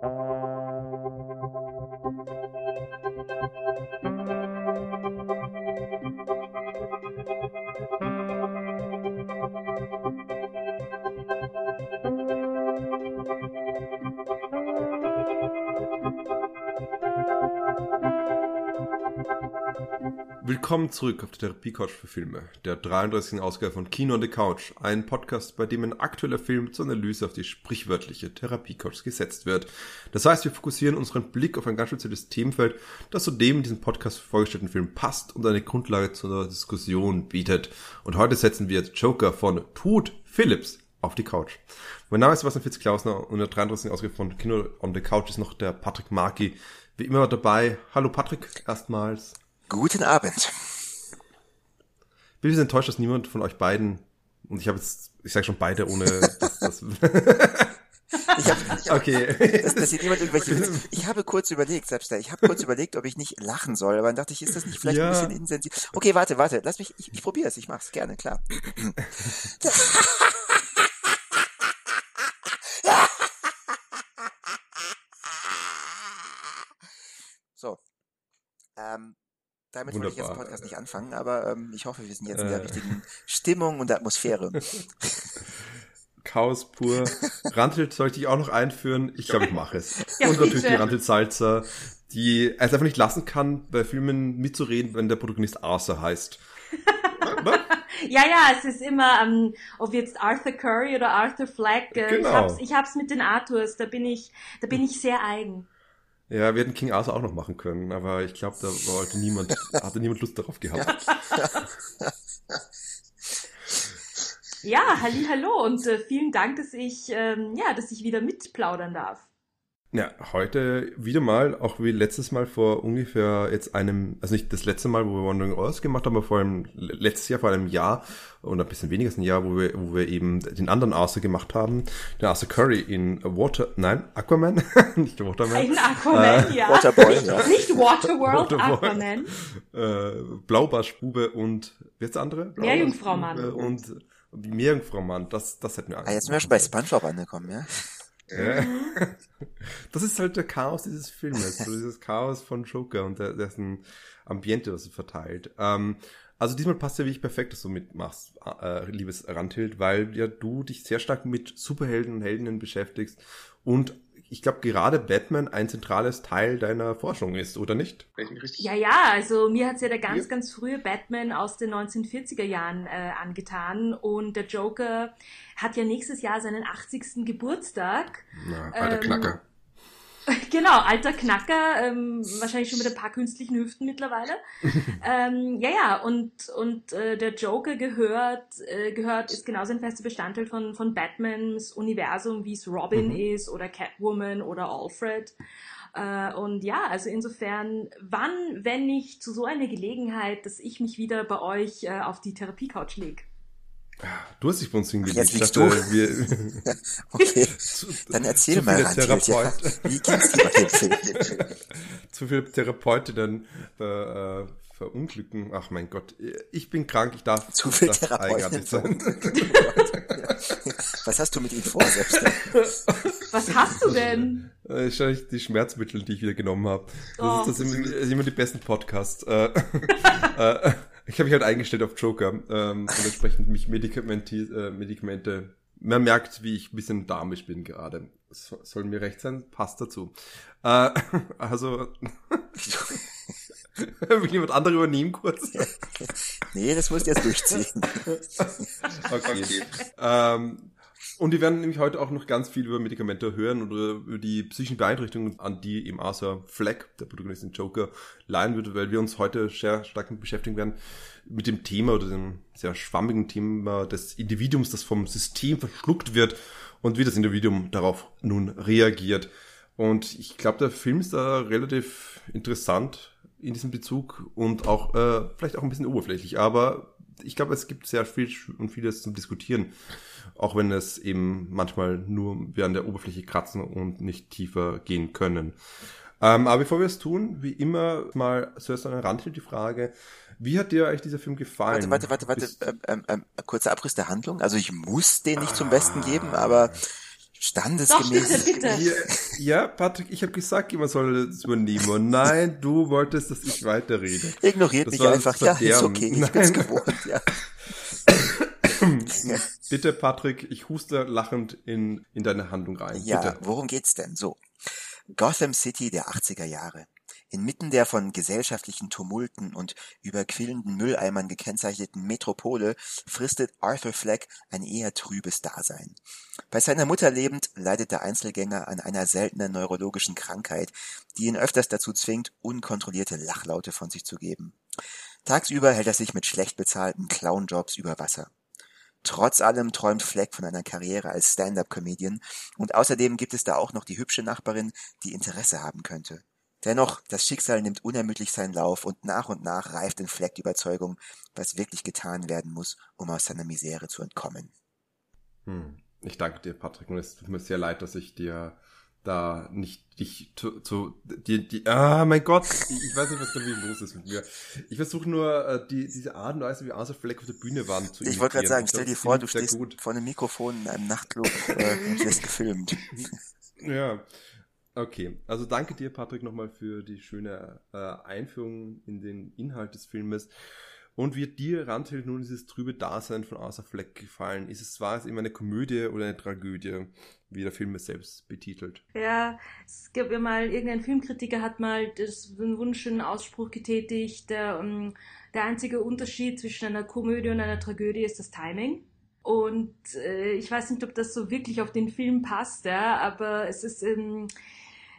Thank you. Willkommen zurück auf der Therapie Couch für Filme, der 33. Ausgabe von Kino on the Couch, ein Podcast, bei dem ein aktueller Film zur Analyse auf die sprichwörtliche Therapie Couch gesetzt wird. Das heißt, wir fokussieren unseren Blick auf ein ganz spezielles Themenfeld, das zu dem in diesem Podcast vorgestellten Film passt und eine Grundlage zur Diskussion bietet. Und heute setzen wir Joker von Tod Phillips auf die Couch. Mein Name ist Sebastian Fitzklausner und der 33. Ausgabe von Kino on the Couch ist noch der Patrick Marki wie immer dabei. Hallo Patrick, erstmals. Guten Abend. Bin ich enttäuscht, dass niemand von euch beiden, und ich habe jetzt, ich sage schon beide, ohne dass das. Ich hab, ich hab, okay. Dass, dass hier niemand irgendwelche Ich habe kurz überlegt, selbst da, ich habe kurz überlegt, ob ich nicht lachen soll, aber dann dachte ich, ist das nicht vielleicht ja. ein bisschen insensitiv? Okay, warte, warte, lass mich, ich, ich probiere es, ich mach's gerne, klar. so. Ähm, damit Wunderbar. wollte ich jetzt den Podcast nicht anfangen, aber ähm, ich hoffe, wir sind jetzt in der äh. richtigen Stimmung und Atmosphäre. Chaos pur. Rantel soll ich dich auch noch einführen? Ich glaube, ich mache es. ja, und natürlich die Rantel Salzer, die es einfach nicht lassen kann, bei Filmen mitzureden, wenn der Protagonist Arthur heißt. ja, ja, es ist immer, ähm, ob jetzt Arthur Curry oder Arthur Fleck. Äh, genau. Ich hab's, ich hab's mit den Arthurs, da bin ich, da bin ich sehr eigen. Ja, wir hätten King Arthur auch noch machen können, aber ich glaube, da wollte niemand, hatte niemand Lust darauf gehabt. Ja, halli, hallo und äh, vielen Dank, dass ich, ähm, ja, dass ich wieder mitplaudern darf. Ja, heute wieder mal, auch wie letztes Mal vor ungefähr jetzt einem, also nicht das letzte Mal, wo wir Wandering Earth gemacht haben, aber vor allem letztes Jahr, vor einem Jahr oder ein bisschen weniger als ein Jahr, wo wir, wo wir eben den anderen Arthur gemacht haben, den Arthur Curry in Water, nein, Aquaman, nicht Waterman. Ein Aquaman, äh, ja. Waterboy, ja. Nicht Waterworld, Waterboy, Aquaman. Äh, Blaubarschbube und, wer ist der andere? Meerjungfrau Mann. Und Meerjungfrau Mann, das, das hätten wir Ah, jetzt sind wir schon bei Spongebob angekommen, ja? Das ist halt der Chaos dieses Filmes, so dieses Chaos von Joker und der, dessen Ambiente, das er verteilt. Ähm, also diesmal passt ja wirklich perfekt, dass du mitmachst, äh, liebes Randhild, weil ja du dich sehr stark mit Superhelden und Heldinnen beschäftigst und ich glaube, gerade Batman ein zentrales Teil deiner Forschung ist, oder nicht? Ja, ja, also mir hat's ja der ganz, ja. ganz frühe Batman aus den 1940er Jahren äh, angetan und der Joker hat ja nächstes Jahr seinen 80. Geburtstag. Na, alter ähm, Knacker. Genau, alter Knacker, ähm, wahrscheinlich schon mit ein paar künstlichen Hüften mittlerweile. ähm, ja, ja, und, und äh, der Joker gehört, äh, gehört, ist genauso ein fester Bestandteil von, von Batmans Universum, wie es Robin mhm. ist oder Catwoman oder Alfred. Äh, und ja, also insofern, wann, wenn nicht zu so einer Gelegenheit, dass ich mich wieder bei euch äh, auf die Therapie-Couch lege? Du hast dich bei uns hingelegt. Jetzt liegst du. Wir, okay, dann erzähl mal, Therapeut. Ja. Wie kennst du zu viele Therapeutinnen äh, verunglücken. Ach mein Gott, ich bin krank, ich darf zu viel Therapeutinnen sein. Was hast du mit ihnen vor, selbst? Was hast du denn? Das ist wahrscheinlich die Schmerzmittel, die ich wieder genommen habe. Das, oh. ist, das sind immer die besten Podcasts. Ich habe mich halt eingestellt auf Joker ähm, und entsprechend mich Medikamenti äh, Medikamente. Man merkt, wie ich ein bisschen damisch bin gerade. So, soll mir recht sein, passt dazu. Äh, also Will jemand andere übernehmen kurz? nee, das musst du jetzt durchziehen. okay. Ähm, und wir werden nämlich heute auch noch ganz viel über Medikamente hören oder über die psychischen Beeinträchtigungen, an die eben Arthur Fleck, der Protagonist in Joker, leiden wird, weil wir uns heute sehr stark mit beschäftigen werden mit dem Thema oder dem sehr schwammigen Thema des Individuums, das vom System verschluckt wird und wie das Individuum darauf nun reagiert. Und ich glaube, der Film ist da relativ interessant in diesem Bezug und auch äh, vielleicht auch ein bisschen oberflächlich, aber ich glaube, es gibt sehr viel und vieles zum Diskutieren auch wenn es eben manchmal nur wir an der Oberfläche kratzen und nicht tiefer gehen können. Ähm, aber bevor wir es tun, wie immer mal zuerst an den Rand die Frage, wie hat dir eigentlich dieser Film gefallen? Warte, warte, warte, warte, ähm, ähm, ähm, kurzer Abriss der Handlung. Also ich muss den nicht ah. zum Besten geben, aber Standesgemäß. Doch, bitte, bitte. Ja, Patrick, ich habe gesagt, jemand soll es übernehmen. Und nein, du wolltest, dass ich weiterrede. Ignoriert mich einfach. Ja, ist okay. Ich nein. bin's gewohnt, ja. Bitte, Patrick, ich huste lachend in, in deine Handlung rein. Ja, Bitte. worum geht's denn? So. Gotham City der 80er Jahre. Inmitten der von gesellschaftlichen Tumulten und überquillenden Mülleimern gekennzeichneten Metropole fristet Arthur Fleck ein eher trübes Dasein. Bei seiner Mutter lebend leidet der Einzelgänger an einer seltenen neurologischen Krankheit, die ihn öfters dazu zwingt, unkontrollierte Lachlaute von sich zu geben. Tagsüber hält er sich mit schlecht bezahlten Clownjobs über Wasser. Trotz allem träumt Fleck von einer Karriere als Stand-up-Comedian und außerdem gibt es da auch noch die hübsche Nachbarin, die Interesse haben könnte. Dennoch, das Schicksal nimmt unermüdlich seinen Lauf und nach und nach reift in Fleck die Überzeugung, was wirklich getan werden muss, um aus seiner Misere zu entkommen. Hm. Ich danke dir, Patrick, und es tut mir sehr leid, dass ich dir da nicht dich zu, zu die, die ah mein Gott, ich weiß nicht, was da los ist mit mir. Ich versuche nur äh, die diese Art und Weise, wie Arthur Fleck auf der Bühne waren, zu Ich wollte gerade sagen, stell dir vor, du stehst gut. vor einem Mikrofon in einem Nachtclub äh, und wirst gefilmt. Ja. Okay, also danke dir, Patrick, nochmal für die schöne äh, Einführung in den Inhalt des Filmes. Und wird dir, Randhild, nun dieses trübe Dasein von Arthur Fleck gefallen? Ist es zwar eben eine Komödie oder eine Tragödie, wie der Film es selbst betitelt? Ja, es gab ja mal, irgendein Filmkritiker hat mal das, einen wunderschönen Ausspruch getätigt, der, um, ähm, der einzige Unterschied zwischen einer Komödie und einer Tragödie ist das Timing. Und äh, ich weiß nicht, ob das so wirklich auf den Film passt, ja, aber es ist, ähm,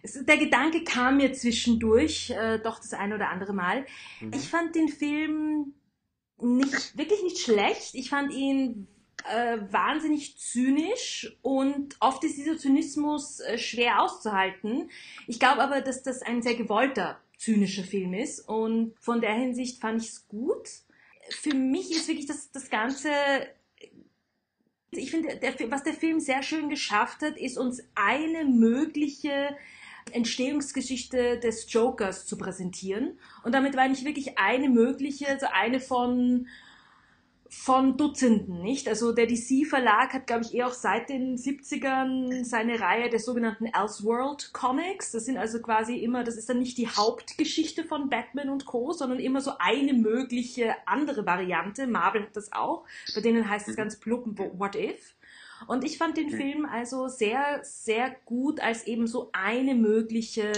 es, der Gedanke kam mir zwischendurch, äh, doch das eine oder andere Mal. Mhm. Ich fand den Film nicht, wirklich nicht schlecht. Ich fand ihn äh, wahnsinnig zynisch und oft ist dieser Zynismus äh, schwer auszuhalten. Ich glaube aber, dass das ein sehr gewollter zynischer Film ist und von der Hinsicht fand ich es gut. Für mich ist wirklich das, das Ganze ich finde, was der Film sehr schön geschafft hat, ist uns eine mögliche Entstehungsgeschichte des Jokers zu präsentieren. Und damit war nicht wirklich eine mögliche, also eine von von Dutzenden, nicht? Also der DC-Verlag hat, glaube ich, eh auch seit den 70ern seine Reihe der sogenannten Elseworld Comics. Das sind also quasi immer, das ist dann nicht die Hauptgeschichte von Batman und Co., sondern immer so eine mögliche andere Variante. Marvel hat das auch. Bei denen heißt es mhm. ganz plump What If. Und ich fand den Film also sehr, sehr gut als eben so eine mögliche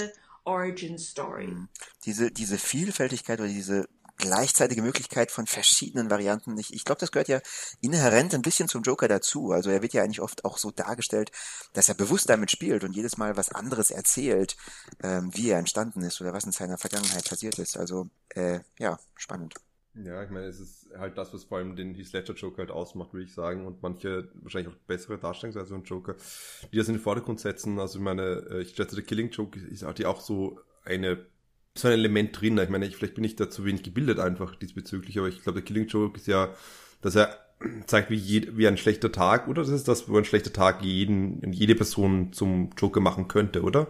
Origin Story. Mhm. Diese, diese Vielfältigkeit oder diese gleichzeitige Möglichkeit von verschiedenen Varianten. Ich, ich glaube, das gehört ja inhärent ein bisschen zum Joker dazu. Also er wird ja eigentlich oft auch so dargestellt, dass er bewusst damit spielt und jedes Mal was anderes erzählt, ähm, wie er entstanden ist oder was in seiner Vergangenheit passiert ist. Also äh, ja, spannend. Ja, ich meine, es ist halt das, was vor allem den Heath Ledger Joker halt ausmacht, würde ich sagen. Und manche wahrscheinlich auch bessere Darstellungsweise von Joker, die das in den Vordergrund setzen. Also ich meine, äh, ich schätze, der Killing Joke ist halt ja auch so eine so ein Element drin. Ich meine, ich, vielleicht bin ich da zu wenig gebildet einfach diesbezüglich, aber ich glaube, der Killing Joke ist ja, dass er zeigt, wie, je, wie ein schlechter Tag, oder? Das ist das, wo ein schlechter Tag jeden, jede Person zum Joker machen könnte, oder?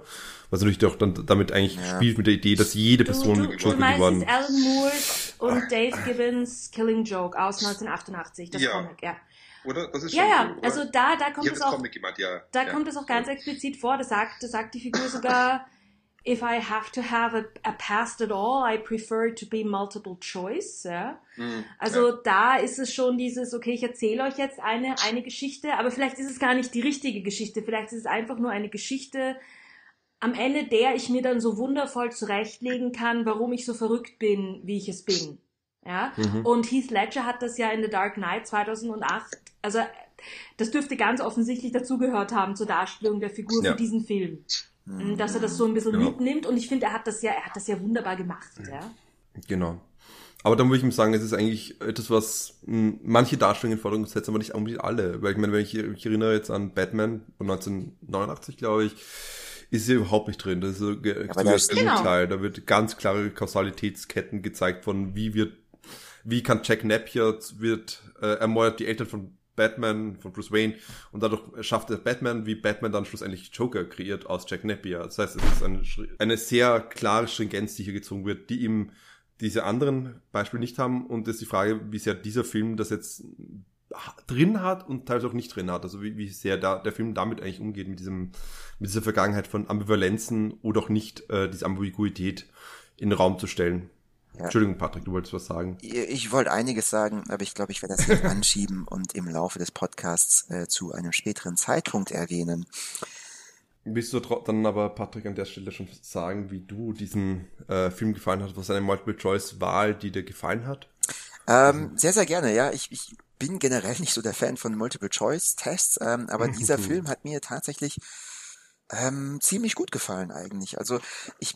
Was natürlich doch dann damit eigentlich ja. spielt mit der Idee, dass jede Person du, du, Joker du geworden ist. Alan Moore und Dave Gibbons Killing Joke aus 1988, das ja. Comic, ja. Oder? Das ist ja, ja, cool, also da, da kommt es auch, jemand, ja. da ja. kommt es auch ganz explizit vor, das sagt, das sagt die Figur sogar, if I have to have a, a, past at all, I prefer to be multiple choice. Ja? Mm, also ja. da ist es schon dieses, okay, ich erzähle euch jetzt eine, eine Geschichte, aber vielleicht ist es gar nicht die richtige Geschichte. Vielleicht ist es einfach nur eine Geschichte, am Ende der ich mir dann so wundervoll zurechtlegen kann, warum ich so verrückt bin, wie ich es bin. Ja? Mhm. Und Heath Ledger hat das ja in The Dark Knight 2008, also das dürfte ganz offensichtlich dazugehört haben zur Darstellung der Figur ja. für diesen Film. Mhm. Dass er das so ein bisschen genau. mitnimmt und ich finde, er hat das ja, er hat das ja wunderbar gemacht, ja. Genau. Aber dann würde ich ihm sagen, es ist eigentlich etwas, was hm, manche Darstellungen in Forderung setzen, aber nicht unbedingt alle. Weil ich meine, wenn ich mich erinnere jetzt an Batman von 1989, glaube ich, ist hier überhaupt nicht drin. Das ist so, ja, so das genau. Da wird ganz klare Kausalitätsketten gezeigt von wie wird, wie kann Jack Napier wird äh, ermordet die Eltern von Batman von Bruce Wayne und dadurch schafft es Batman, wie Batman dann schlussendlich Joker kreiert aus Jack Napier. Das heißt, es ist eine, eine sehr klare Stringenz, die hier gezogen wird, die ihm diese anderen Beispiele nicht haben und es ist die Frage, wie sehr dieser Film das jetzt drin hat und teilweise auch nicht drin hat. Also wie, wie sehr da der Film damit eigentlich umgeht, mit diesem, mit dieser Vergangenheit von Ambivalenzen oder auch nicht äh, diese Ambiguität in den Raum zu stellen. Ja. Entschuldigung, Patrick, du wolltest was sagen. Ich wollte einiges sagen, aber ich glaube, ich werde das nicht anschieben und im Laufe des Podcasts äh, zu einem späteren Zeitpunkt erwähnen. Willst du dann aber, Patrick, an der Stelle schon sagen, wie du diesen äh, Film gefallen hat, was eine Multiple-Choice-Wahl, die dir gefallen hat? Ähm, sehr, sehr gerne, ja. Ich, ich bin generell nicht so der Fan von Multiple-Choice-Tests, ähm, aber dieser Film hat mir tatsächlich ähm, ziemlich gut gefallen eigentlich. Also ich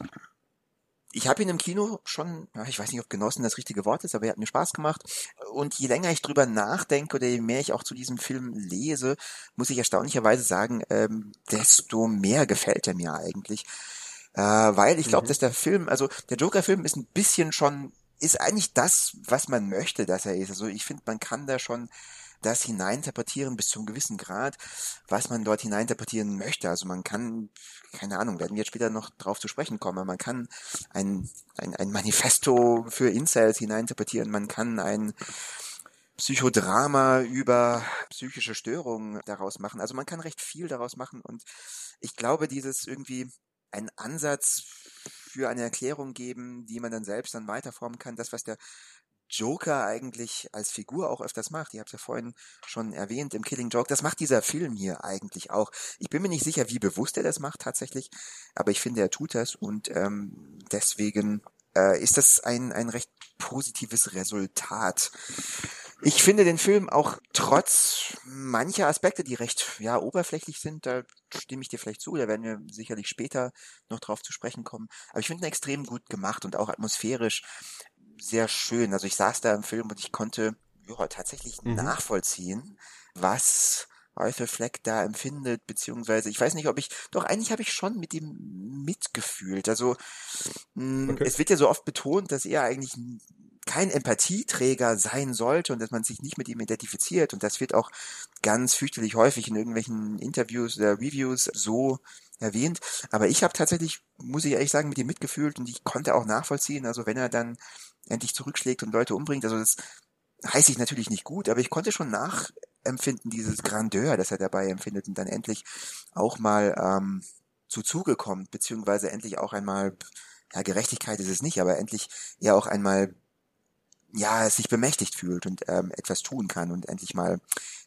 ich habe ihn im Kino schon, ja, ich weiß nicht, ob genossen das richtige Wort ist, aber er hat mir Spaß gemacht. Und je länger ich drüber nachdenke oder je mehr ich auch zu diesem Film lese, muss ich erstaunlicherweise sagen, ähm, desto mehr gefällt er mir eigentlich. Äh, weil ich glaube, mhm. dass der Film, also der Joker-Film ist ein bisschen schon, ist eigentlich das, was man möchte, dass er ist. Also ich finde, man kann da schon das hineininterpretieren bis zu einem gewissen Grad, was man dort hineininterpretieren möchte. Also man kann, keine Ahnung, werden wir jetzt später noch drauf zu sprechen kommen, man kann ein, ein, ein Manifesto für Incels hineininterpretieren, man kann ein Psychodrama über psychische Störungen daraus machen. Also man kann recht viel daraus machen und ich glaube, dieses irgendwie ein Ansatz für eine Erklärung geben, die man dann selbst dann weiterformen kann. Das, was der Joker eigentlich als Figur auch öfters macht. Ich habe es ja vorhin schon erwähnt im Killing Joke. Das macht dieser Film hier eigentlich auch. Ich bin mir nicht sicher, wie bewusst er das macht tatsächlich, aber ich finde, er tut das und ähm, deswegen äh, ist das ein, ein recht positives Resultat. Ich finde den Film auch trotz mancher Aspekte, die recht ja oberflächlich sind, da stimme ich dir vielleicht zu, da werden wir sicherlich später noch drauf zu sprechen kommen. Aber ich finde ihn extrem gut gemacht und auch atmosphärisch sehr schön. Also ich saß da im Film und ich konnte ja, tatsächlich mhm. nachvollziehen, was Arthur Fleck da empfindet, beziehungsweise ich weiß nicht, ob ich, doch eigentlich habe ich schon mit ihm mitgefühlt. Also mh, mm, okay. es wird ja so oft betont, dass er eigentlich kein Empathieträger sein sollte und dass man sich nicht mit ihm identifiziert. Und das wird auch ganz fürchterlich häufig in irgendwelchen Interviews oder Reviews so erwähnt. Aber ich habe tatsächlich, muss ich ehrlich sagen, mit ihm mitgefühlt und ich konnte auch nachvollziehen, also wenn er dann endlich zurückschlägt und Leute umbringt. Also das heiße ich natürlich nicht gut, aber ich konnte schon nachempfinden, dieses Grandeur, das er dabei empfindet und dann endlich auch mal ähm, zu Zuge kommt, beziehungsweise endlich auch einmal, ja, Gerechtigkeit ist es nicht, aber endlich ja auch einmal ja, sich bemächtigt fühlt und ähm, etwas tun kann und endlich mal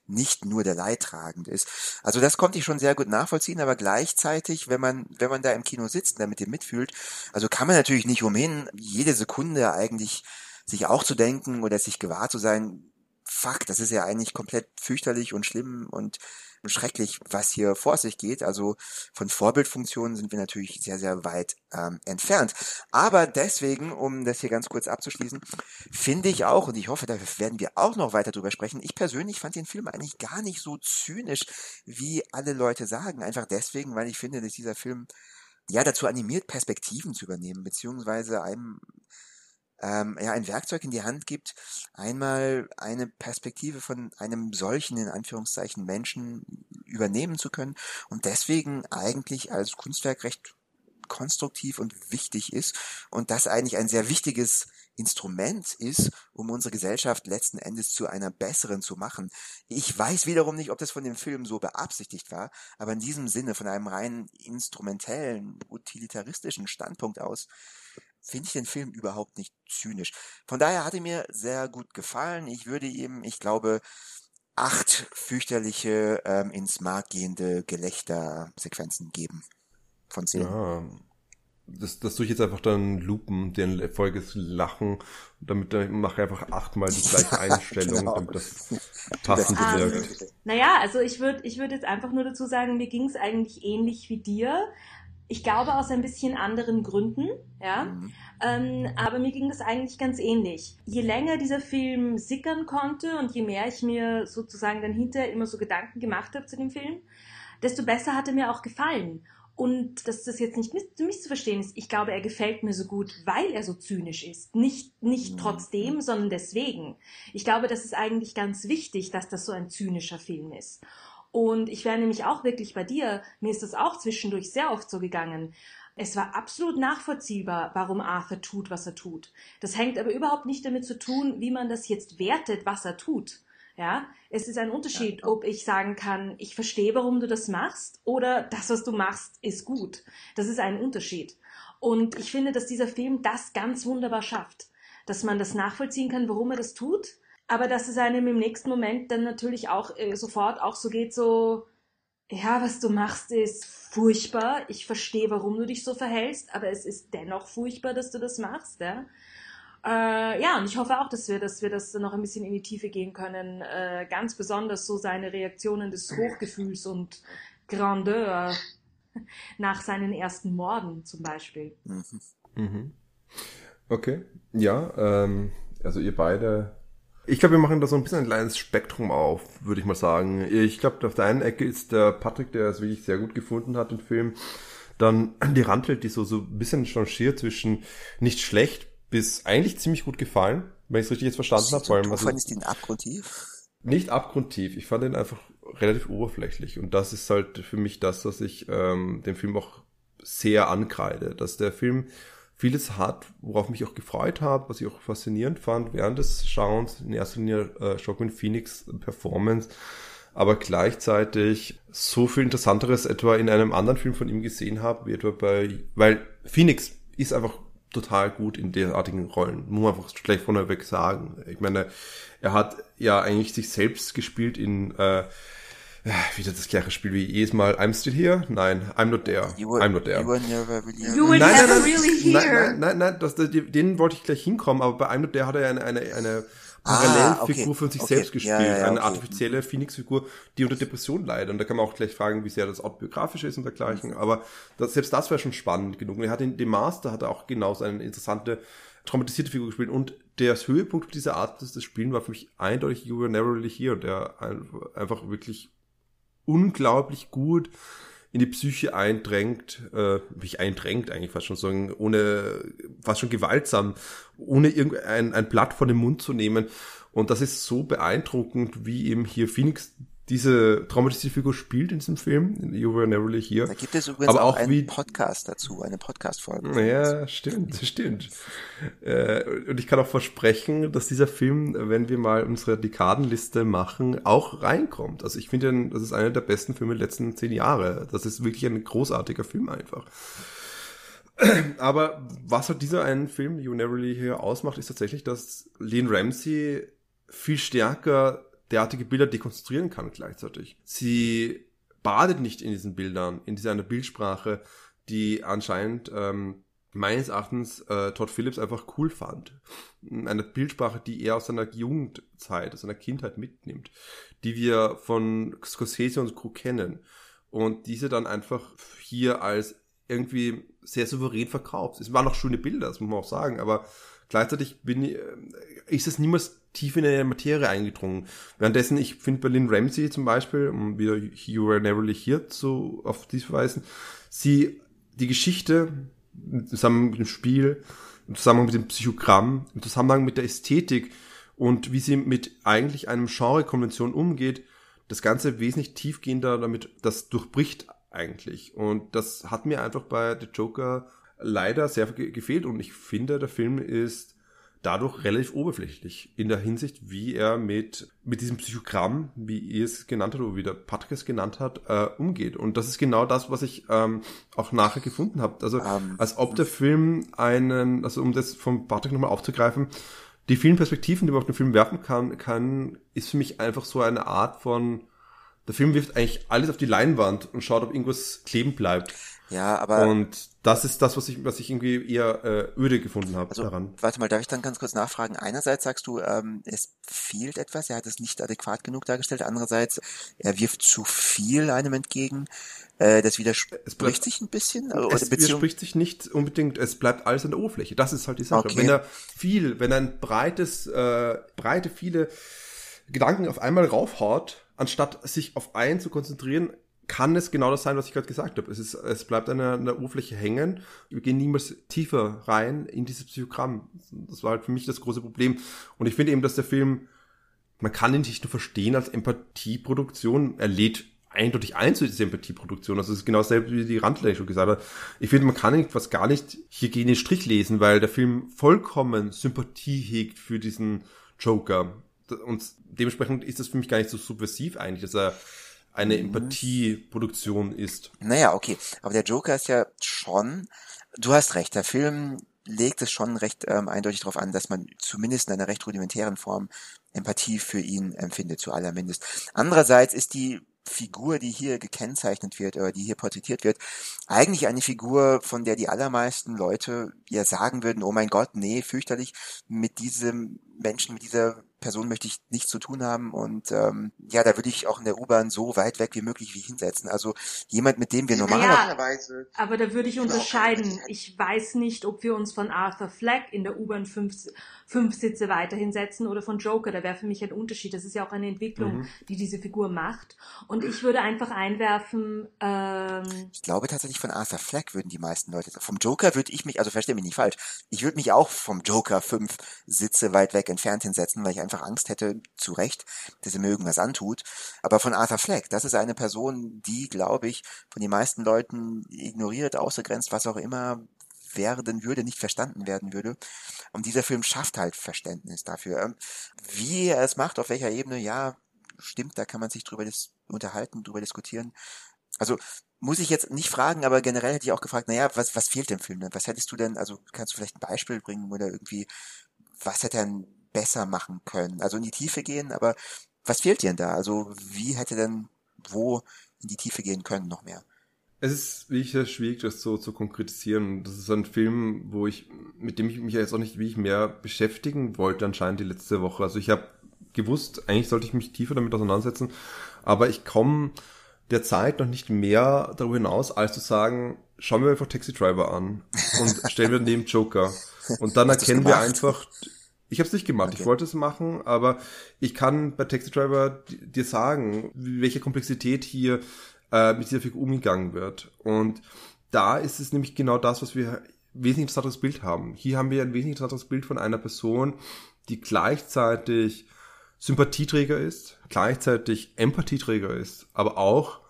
nicht nur der Leidtragende ist. Also das konnte ich schon sehr gut nachvollziehen, aber gleichzeitig, wenn man, wenn man da im Kino sitzt und damit dem mitfühlt, also kann man natürlich nicht umhin, jede Sekunde eigentlich sich auch zu denken oder sich gewahr zu sein, fuck, das ist ja eigentlich komplett fürchterlich und schlimm und schrecklich, was hier vor sich geht. Also von Vorbildfunktionen sind wir natürlich sehr, sehr weit ähm, entfernt. Aber deswegen, um das hier ganz kurz abzuschließen, finde ich auch, und ich hoffe, da werden wir auch noch weiter drüber sprechen, ich persönlich fand den Film eigentlich gar nicht so zynisch, wie alle Leute sagen. Einfach deswegen, weil ich finde, dass dieser Film ja dazu animiert, Perspektiven zu übernehmen, beziehungsweise einem ähm, ja, ein Werkzeug in die Hand gibt, einmal eine Perspektive von einem solchen, in Anführungszeichen, Menschen übernehmen zu können und deswegen eigentlich als Kunstwerk recht konstruktiv und wichtig ist und das eigentlich ein sehr wichtiges Instrument ist, um unsere Gesellschaft letzten Endes zu einer besseren zu machen. Ich weiß wiederum nicht, ob das von dem Film so beabsichtigt war, aber in diesem Sinne, von einem rein instrumentellen, utilitaristischen Standpunkt aus, finde ich den Film überhaupt nicht zynisch. Von daher hat er mir sehr gut gefallen. Ich würde ihm, ich glaube, acht fürchterliche ähm, ins Mark gehende Gelächtersequenzen geben. Von zehn. Ja, das, das tue ich jetzt einfach dann lupen, den Erfolges lachen, damit dann mache ich einfach achtmal die gleiche Einstellung, genau. damit das passend um, wirkt. Naja, also ich würde ich würde jetzt einfach nur dazu sagen, mir ging es eigentlich ähnlich wie dir. Ich glaube aus ein bisschen anderen Gründen, ja. Mhm. Ähm, aber mir ging das eigentlich ganz ähnlich. Je länger dieser Film sickern konnte und je mehr ich mir sozusagen dann hinterher immer so Gedanken gemacht habe zu dem Film, desto besser hat er mir auch gefallen. Und dass das jetzt nicht misszuverstehen ist, ich glaube, er gefällt mir so gut, weil er so zynisch ist. Nicht, nicht mhm. trotzdem, sondern deswegen. Ich glaube, das ist eigentlich ganz wichtig, dass das so ein zynischer Film ist. Und ich wäre nämlich auch wirklich bei dir. Mir ist das auch zwischendurch sehr oft so gegangen. Es war absolut nachvollziehbar, warum Arthur tut, was er tut. Das hängt aber überhaupt nicht damit zu tun, wie man das jetzt wertet, was er tut. Ja, es ist ein Unterschied, ja. ob ich sagen kann, ich verstehe, warum du das machst, oder das, was du machst, ist gut. Das ist ein Unterschied. Und ich finde, dass dieser Film das ganz wunderbar schafft, dass man das nachvollziehen kann, warum er das tut, aber dass es einem im nächsten Moment dann natürlich auch äh, sofort auch so geht, so, ja, was du machst, ist furchtbar. Ich verstehe, warum du dich so verhältst, aber es ist dennoch furchtbar, dass du das machst, ja. Äh, ja, und ich hoffe auch, dass wir, dass wir das noch ein bisschen in die Tiefe gehen können. Äh, ganz besonders so seine Reaktionen des Hochgefühls und Grandeur nach seinen ersten Morden zum Beispiel. Mhm. Mhm. Okay, ja, ähm, also ihr beide ich glaube, wir machen da so ein bisschen ein kleines Spektrum auf, würde ich mal sagen. Ich glaube, auf der einen Ecke ist der Patrick, der es wirklich sehr gut gefunden hat, den Film. Dann die Randwelt, die so, so ein bisschen changiert zwischen nicht schlecht bis eigentlich ziemlich gut gefallen, wenn ich es richtig jetzt verstanden habe. Vor allem, was fandest du ihn abgrundtief? Nicht abgrundtief. Ich fand ihn einfach relativ oberflächlich. Und das ist halt für mich das, was ich ähm, dem Film auch sehr ankreide. Dass der Film vieles hat, worauf mich auch gefreut habe, was ich auch faszinierend fand während des Schauens, in erster Linie äh, Joaquin Phoenix Performance, aber gleichzeitig so viel Interessanteres etwa in einem anderen Film von ihm gesehen habe, wie etwa bei, weil Phoenix ist einfach total gut in derartigen Rollen, muss man einfach schlecht von weg sagen. Ich meine, er hat ja eigentlich sich selbst gespielt in äh, wieder das gleiche Spiel wie jedes Mal. I'm still here? Nein, I'm not there. You were, I'm not there. You were never really here. You were nein, never nein, really here. Nein, nein, nein, das, den wollte ich gleich hinkommen, aber bei I'm not there hat er eine, eine, eine Parallelfigur ah, okay. von sich okay. selbst gespielt. Ja, ja, ja, eine okay. artifizielle Phoenix-Figur, die unter Depression leidet. Und da kann man auch gleich fragen, wie sehr das autobiografisch ist und dergleichen. Mhm. Aber das, selbst das wäre schon spannend genug. Und er hat in dem Master hat er auch genauso eine interessante traumatisierte Figur gespielt. Und der Höhepunkt dieser Art des Spielen war für mich eindeutig You Were Never Really Here, der einfach wirklich unglaublich gut in die Psyche eindrängt, äh, mich eindrängt eigentlich fast schon sagen, ohne, fast schon gewaltsam, ohne irgendein ein Blatt von dem Mund zu nehmen. Und das ist so beeindruckend, wie eben hier Phoenix diese traumatisierte Figur spielt in diesem Film, You Were Never Really Here. Da gibt es übrigens Aber auch, auch einen wie, Podcast dazu, eine Podcast-Folge. Ja, stimmt, stimmt. Äh, und ich kann auch versprechen, dass dieser Film, wenn wir mal unsere Dekadenliste machen, auch reinkommt. Also ich finde, das ist einer der besten Filme der letzten zehn Jahre. Das ist wirklich ein großartiger Film einfach. Aber was hat dieser einen Film, You Never Really Here, ausmacht, ist tatsächlich, dass Lean Ramsey viel stärker derartige Bilder dekonstruieren kann gleichzeitig. Sie badet nicht in diesen Bildern, in dieser Bildsprache, die anscheinend ähm, meines Erachtens äh, Todd Phillips einfach cool fand. Eine Bildsprache, die er aus seiner Jugendzeit, aus seiner Kindheit mitnimmt, die wir von Scorsese und Co. kennen und diese dann einfach hier als irgendwie sehr souverän verkauft. Es waren noch schöne Bilder, das muss man auch sagen, aber gleichzeitig bin äh, ist es niemals tief in eine Materie eingedrungen. Währenddessen, ich finde Berlin Ramsey zum Beispiel, um wieder You Were Never Here zu, auf dies verweisen, sie, die Geschichte, im Zusammenhang mit dem Spiel, im Zusammenhang mit dem Psychogramm, im Zusammenhang mit der Ästhetik und wie sie mit eigentlich einem Genre-Konvention umgeht, das Ganze wesentlich tiefgehender damit, das durchbricht eigentlich. Und das hat mir einfach bei The Joker leider sehr gefehlt und ich finde, der Film ist dadurch relativ oberflächlich in der Hinsicht, wie er mit, mit diesem Psychogramm, wie ihr es genannt habt oder wie der Patrick es genannt hat, äh, umgeht. Und das ist genau das, was ich ähm, auch nachher gefunden habe. Also um, ähm, als ob der Film einen, also um das vom Patrick nochmal aufzugreifen, die vielen Perspektiven, die man auf den Film werfen kann, kann, ist für mich einfach so eine Art von, der Film wirft eigentlich alles auf die Leinwand und schaut, ob irgendwas kleben bleibt. Ja, aber. Und das ist das, was ich, was ich irgendwie eher äh, öde gefunden habe also, daran. Warte mal, darf ich dann ganz kurz nachfragen? Einerseits sagst du, ähm, es fehlt etwas, er hat es nicht adäquat genug dargestellt. Andererseits, er wirft zu viel einem entgegen. Äh, das widerspricht bleibt, sich ein bisschen? Oder es widerspricht sich nicht unbedingt, es bleibt alles an der Oberfläche. Das ist halt die Sache. Okay. Wenn er viel, wenn er ein breites, äh, breite, viele Gedanken auf einmal raufhaut, anstatt sich auf einen zu konzentrieren, kann es genau das sein, was ich gerade gesagt habe. Es, ist, es bleibt an der, Oberfläche hängen. Wir gehen niemals tiefer rein in dieses Psychogramm. Das war halt für mich das große Problem. Und ich finde eben, dass der Film, man kann ihn nicht nur verstehen als Empathieproduktion. Er lädt eindeutig ein zu dieser Empathieproduktion. Also es ist genau dasselbe, wie die Randler schon gesagt hat. Ich finde, man kann fast gar nicht hier gegen den Strich lesen, weil der Film vollkommen Sympathie hegt für diesen Joker und dementsprechend ist das für mich gar nicht so subversiv eigentlich, dass er eine mhm. Empathieproduktion ist. Naja, okay. Aber der Joker ist ja schon, du hast recht, der Film legt es schon recht ähm, eindeutig darauf an, dass man zumindest in einer recht rudimentären Form Empathie für ihn empfindet, zu allermindest. Andererseits ist die Figur, die hier gekennzeichnet wird oder die hier porträtiert wird, eigentlich eine Figur, von der die allermeisten Leute ja sagen würden, oh mein Gott, nee, fürchterlich, mit diesem Menschen, mit dieser Person möchte ich nichts zu tun haben und ähm, ja, da würde ich auch in der U-Bahn so weit weg wie möglich wie hinsetzen. Also jemand, mit dem wir normalerweise. Ja, aber da würde ich unterscheiden. Ich weiß nicht, ob wir uns von Arthur Fleck in der U-Bahn fünf, fünf Sitze weiter hinsetzen oder von Joker. Da wäre für mich ein Unterschied. Das ist ja auch eine Entwicklung, mhm. die diese Figur macht. Und ich würde einfach einwerfen. Ähm, ich glaube tatsächlich von Arthur Fleck würden die meisten Leute. Vom Joker würde ich mich, also verstehe mich nicht falsch. Ich würde mich auch vom Joker fünf Sitze weit weg entfernt hinsetzen, weil ich einfach Angst hätte, zu Recht, dass er mir irgendwas antut. Aber von Arthur Fleck, das ist eine Person, die, glaube ich, von den meisten Leuten ignoriert, außergrenzt, was auch immer werden würde, nicht verstanden werden würde. Und dieser Film schafft halt Verständnis dafür. Ähm, wie er es macht, auf welcher Ebene, ja, stimmt, da kann man sich drüber unterhalten, drüber diskutieren. Also muss ich jetzt nicht fragen, aber generell hätte ich auch gefragt, naja, was, was fehlt dem Film denn? Was hättest du denn, also kannst du vielleicht ein Beispiel bringen oder irgendwie, was hätte er besser machen können? Also in die Tiefe gehen, aber was fehlt dir denn da? Also wie hätte denn wo in die Tiefe gehen können noch mehr? Es ist wie ich sehr schwierig, das so zu konkretisieren. Das ist ein Film, wo ich, mit dem ich mich jetzt auch nicht wie ich mehr beschäftigen wollte anscheinend die letzte Woche. Also ich habe gewusst, eigentlich sollte ich mich tiefer damit auseinandersetzen, aber ich komme der Zeit noch nicht mehr darüber hinaus, als zu sagen, schauen wir einfach Taxi Driver an und stellen wir neben Joker. Und dann erkennen wir einfach ich habe es nicht gemacht. Okay. Ich wollte es machen, aber ich kann bei Taxi Driver dir sagen, welche Komplexität hier äh, mit dieser Figur umgegangen wird. Und da ist es nämlich genau das, was wir wesentlich interessantes Bild haben. Hier haben wir ein wesentlich interessantes Bild von einer Person, die gleichzeitig Sympathieträger ist, gleichzeitig Empathieträger ist, aber auch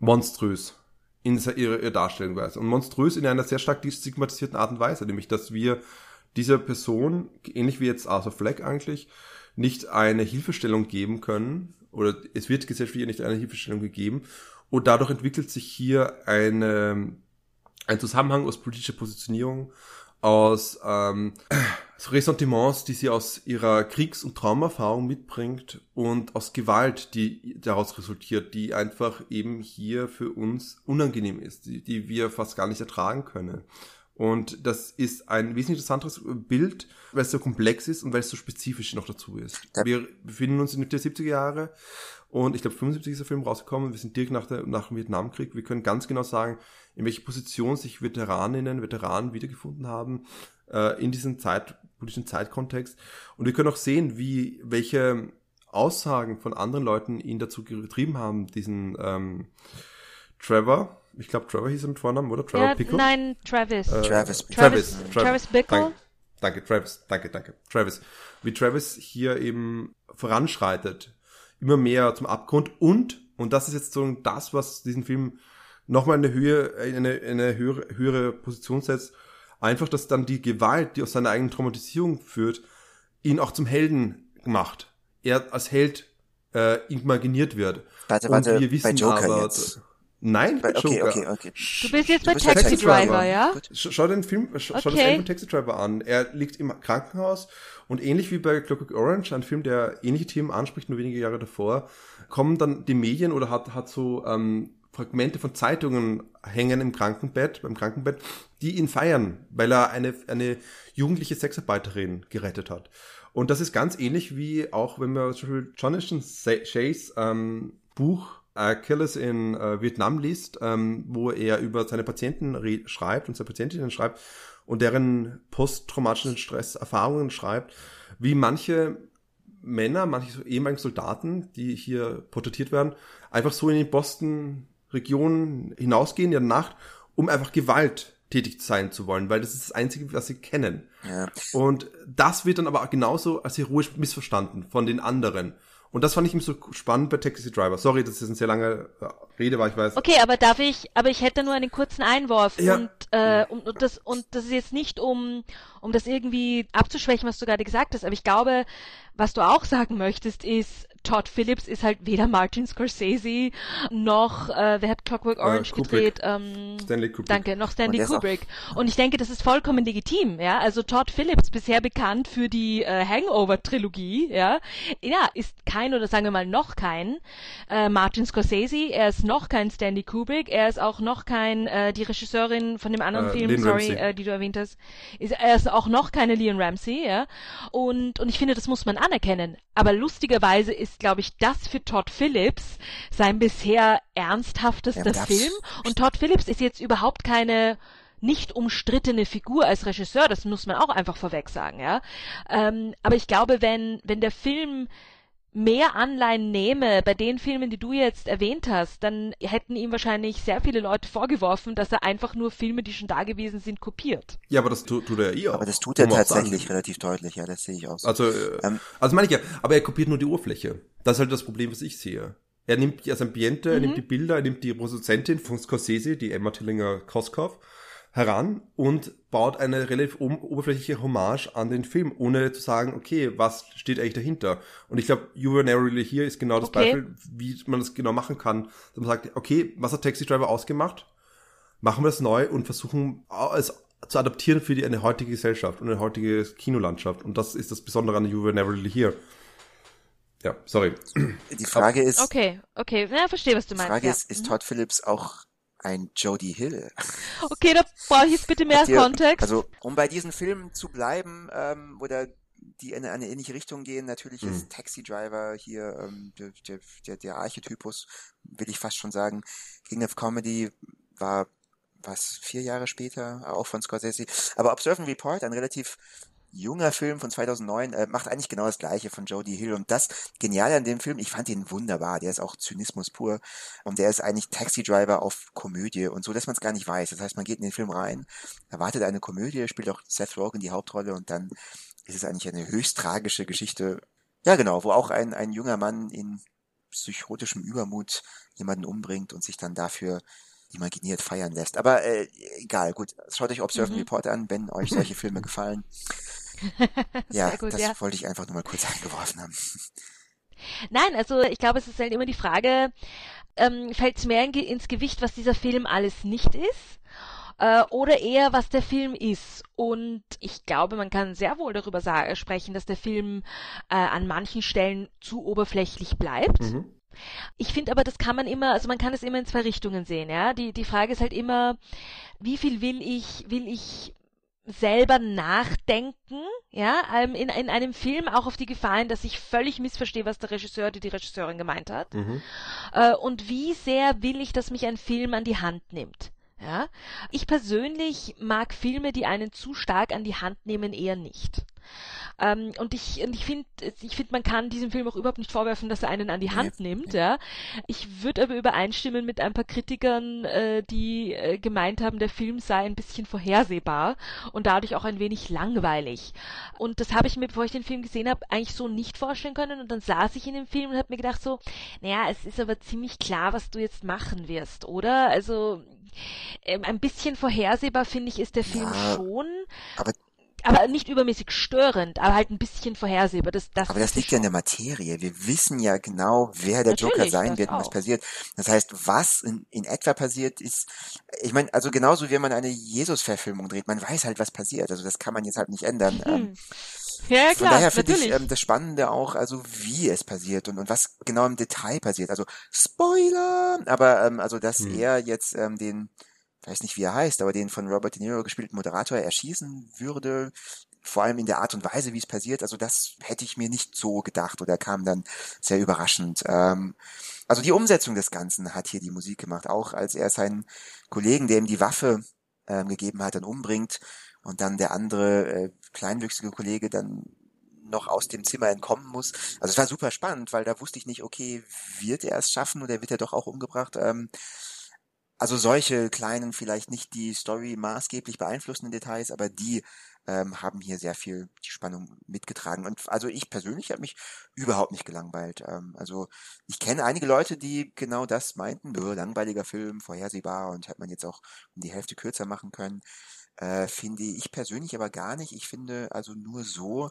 monströs in ihrer Darstellungsweise. Und monströs in einer sehr stark stigmatisierten Art und Weise, nämlich dass wir dieser Person, ähnlich wie jetzt Arthur Fleck eigentlich, nicht eine Hilfestellung geben können, oder es wird gesellschaftlich nicht eine Hilfestellung gegeben, und dadurch entwickelt sich hier eine, ein Zusammenhang aus politischer Positionierung, aus ähm, Ressentiments, die sie aus ihrer Kriegs- und Traumerfahrung mitbringt und aus Gewalt, die daraus resultiert, die einfach eben hier für uns unangenehm ist, die, die wir fast gar nicht ertragen können. Und das ist ein wesentlich interessanteres Bild, weil es so komplex ist und weil es so spezifisch noch dazu ist. Wir befinden uns in den 70er Jahre und ich glaube 75 ist der Film rausgekommen. Wir sind direkt nach, der, nach dem Vietnamkrieg. Wir können ganz genau sagen, in welche Position sich Veteraninnen, Veteranen wiedergefunden haben äh, in diesem Zeit, politischen Zeitkontext. Und wir können auch sehen, wie welche Aussagen von anderen Leuten ihn dazu getrieben haben, diesen ähm, Trevor, ich glaube, Trevor hieß er mit Vornamen, oder? Trevor ja, Pickle? Nein, Travis. Äh, Travis. Travis. Travis. Travis, Bickle. Danke, danke, Travis. Danke, danke. Travis. Wie Travis hier eben voranschreitet. Immer mehr zum Abgrund und, und das ist jetzt so das, was diesen Film nochmal eine Höhe, eine, eine höhere, höhere Position setzt. Einfach, dass dann die Gewalt, die aus seiner eigenen Traumatisierung führt, ihn auch zum Helden macht. Er als Held äh, imaginiert wird. Warte, warte, und wir wissen bei Joker aber, jetzt. Nein, bei, okay, okay, okay. Du bist jetzt bei Taxi, Taxi Driver, Driver, ja? Schau den Film, schau, okay. schau das Ende von Taxi Driver an. Er liegt im Krankenhaus und ähnlich wie bei Clockwork Orange, ein Film, der ähnliche Themen anspricht, nur wenige Jahre davor, kommen dann die Medien oder hat, hat so ähm, Fragmente von Zeitungen hängen im Krankenbett, beim Krankenbett, die ihn feiern, weil er eine, eine jugendliche Sexarbeiterin gerettet hat. Und das ist ganz ähnlich wie auch, wenn wir zum Beispiel Jonathan Shays ähm, Buch Achilles in äh, Vietnam liest, ähm, wo er über seine Patienten schreibt und seine Patientinnen schreibt und deren posttraumatischen Stresserfahrungen schreibt, wie manche Männer, manche so ehemalige Soldaten, die hier porträtiert werden, einfach so in die Boston-Region hinausgehen in der Nacht, um einfach Gewalt tätig sein zu wollen, weil das ist das Einzige, was sie kennen. Ja. Und das wird dann aber genauso als heroisch missverstanden von den anderen. Und das fand ich ihm so spannend bei Taxi Driver. Sorry, das eine sehr lange äh, Rede war, ich weiß. Okay, aber darf ich, aber ich hätte nur einen kurzen Einwurf Ja. und, äh, und, und das und das ist jetzt nicht um um das irgendwie abzuschwächen, was du gerade gesagt hast, aber ich glaube, was du auch sagen möchtest, ist Todd Phillips ist halt weder Martin Scorsese noch äh, wer hat Clockwork Orange Äh, gedreht? Ähm, Stanley Kubrick. Danke, noch Stanley auch- Kubrick. Und ich denke, das ist vollkommen legitim, ja. Also Todd Phillips, bisher bekannt für die äh, Hangover-Trilogie, ja, ja, ist kein oder sagen wir mal noch kein äh, Martin Scorsese, er ist noch kein Stanley Kubrick, er ist auch noch kein äh, die Regisseurin von dem anderen Äh, Film, Lynn sorry, Ramsey. äh, die du erwähnt hast, ist, er ist auch noch keine Leon Ramsey, ja. Und und ich finde, das muss man anerkennen. Aber lustigerweise ist, glaube ich, das für Todd Phillips sein bisher ernsthaftester Ja, Film. Und Todd Phillips ist jetzt überhaupt keine nicht umstrittene Figur als Regisseur, das muss man auch einfach vorweg sagen, ja. Ähm, aber ich glaube, wenn, wenn der Film mehr Anleihen nehme bei den Filmen, die du jetzt erwähnt hast, dann hätten ihm wahrscheinlich sehr viele Leute vorgeworfen, dass er einfach nur Filme, die schon da gewesen sind, kopiert. Ja, aber das tu- tut er ja eh auch. Aber das tut er tatsächlich relativ deutlich, ja, das sehe ich auch so. Also, äh, Ähm, also meine ich ja, aber er kopiert nur die Oberfläche. Das ist halt das Problem, was ich sehe. Er nimmt das Ambiente, er nimmt die Bilder, er nimmt die Produzentin von Scorsese, die Emma Tillinger-Koskov, heran und baut eine relativ oberflächliche Hommage an den Film, ohne zu sagen, okay, was steht eigentlich dahinter? Und ich glaube, You Were Never Really Here ist genau das Okay. Beispiel, wie man das genau machen kann. Dass man sagt, okay, was hat Taxi Driver ausgemacht? Machen wir das neu und versuchen es zu adaptieren für die, eine heutige Gesellschaft und eine heutige Kinolandschaft. Und das ist das Besondere an You Were Never Really Here. Ja, sorry. die Frage ist, Okay, okay, na, verstehe, was du die meinst. Frage ja. ist, ist Todd Phillips auch ein Jodie Hill? Okay, da brauche ich jetzt bitte mehr ihr- Kontext. Also, um bei diesen Filmen zu bleiben, ähm, oder die in eine ähnliche Richtung gehen, natürlich Mhm. ist Taxi Driver hier ähm, der, der, der, der Archetypus, will ich fast schon sagen. King of Comedy war was vier Jahre später, auch von Scorsese. Aber Observe and Report, ein relativ junger Film von 2009, äh, macht eigentlich genau das gleiche von Jodie Hill. Und das Geniale an dem Film, ich fand ihn wunderbar. Der ist auch Zynismus pur. Und der ist eigentlich Taxi Driver auf Komödie und so, dass man es gar nicht weiß. Das heißt, man geht in den Film rein, erwartet eine Komödie, spielt auch Seth Rogen die Hauptrolle und dann ist es eigentlich eine höchst tragische Geschichte. Ja, genau, wo auch ein, ein junger Mann in psychotischem Übermut jemanden umbringt und sich dann dafür imaginiert feiern lässt. Aber äh, egal, gut, schaut euch Observe Mhm. Report an, wenn euch solche Filme gefallen. ja, gut, das ja. wollte ich einfach nur mal kurz eingeworfen haben. Nein, also ich glaube, es ist halt immer die Frage, ähm, fällt es mehr in, ins Gewicht, was dieser Film alles nicht ist? Äh, oder eher, was der Film ist. Und ich glaube, man kann sehr wohl darüber sa- sprechen, dass der Film äh, an manchen Stellen zu oberflächlich bleibt. Mhm. Ich finde aber, das kann man immer, also man kann es immer in zwei Richtungen sehen, ja. Die, die Frage ist halt immer, wie viel will ich, will ich selber nachdenken, ja, ähm, in, in einem Film auch auf die Gefahr hin, dass ich völlig missverstehe, was der Regisseur oder die Regisseurin gemeint hat. Mhm. Äh, und wie sehr will ich, dass mich ein Film an die Hand nimmt. Ja? Ich persönlich mag Filme, die einen zu stark an die Hand nehmen, eher nicht. Ähm, und ich, und ich finde, ich finde, man kann diesem Film auch überhaupt nicht vorwerfen, dass er einen an die Hand nimmt. Ja, ich würde aber übereinstimmen mit ein paar Kritikern, äh, die äh, gemeint haben, der Film sei ein bisschen vorhersehbar und dadurch auch ein wenig langweilig. Und das habe ich mir, bevor ich den Film gesehen habe, eigentlich so nicht vorstellen können. Und dann saß ich in dem Film und habe mir gedacht so, naja, es ist aber ziemlich klar, was du jetzt machen wirst, oder? Also ein bisschen vorhersehbar finde ich ist der Film Ja, schon. aber- aber nicht übermäßig störend, aber halt ein bisschen vorhersehbar. Das, das Aber das liegt ja in der Materie. Wir wissen ja genau, wer der Joker Natürlich, sein das wird und was passiert. Das heißt, was in, in etwa passiert ist, ich meine, also genauso wie man eine Jesus-Verfilmung dreht, man weiß halt, was passiert. Also das kann man jetzt halt nicht ändern. Ähm, Ja, ja, Von klar, daher finde ich ähm, das Spannende auch, also wie es passiert und, und was genau im Detail passiert. Also Spoiler! Aber ähm, also, dass Hm. er jetzt ähm, den, weiß nicht wie er heißt, aber den von Robert De Niro gespielten Moderator erschießen würde, vor allem in der Art und Weise, wie es passiert, also das hätte ich mir nicht so gedacht oder kam dann sehr überraschend. Ähm, also die Umsetzung des Ganzen hat hier die Musik gemacht, auch als er seinen Kollegen, der ihm die Waffe ähm, gegeben hat, dann umbringt und dann der andere äh, kleinwüchsige Kollege dann noch aus dem Zimmer entkommen muss. Also es war super spannend, weil da wusste ich nicht, okay, wird er es schaffen oder wird er doch auch umgebracht? Ähm, also solche kleinen, vielleicht nicht die Story maßgeblich beeinflussenden Details, aber die ähm, haben hier sehr viel die Spannung mitgetragen. Und also ich persönlich habe mich überhaupt nicht gelangweilt. Ähm, also ich kenne einige Leute, die genau das meinten, langweiliger Film, vorhersehbar und hätte man jetzt auch um die Hälfte kürzer machen können. Äh, finde ich persönlich aber gar nicht. Ich finde also nur so,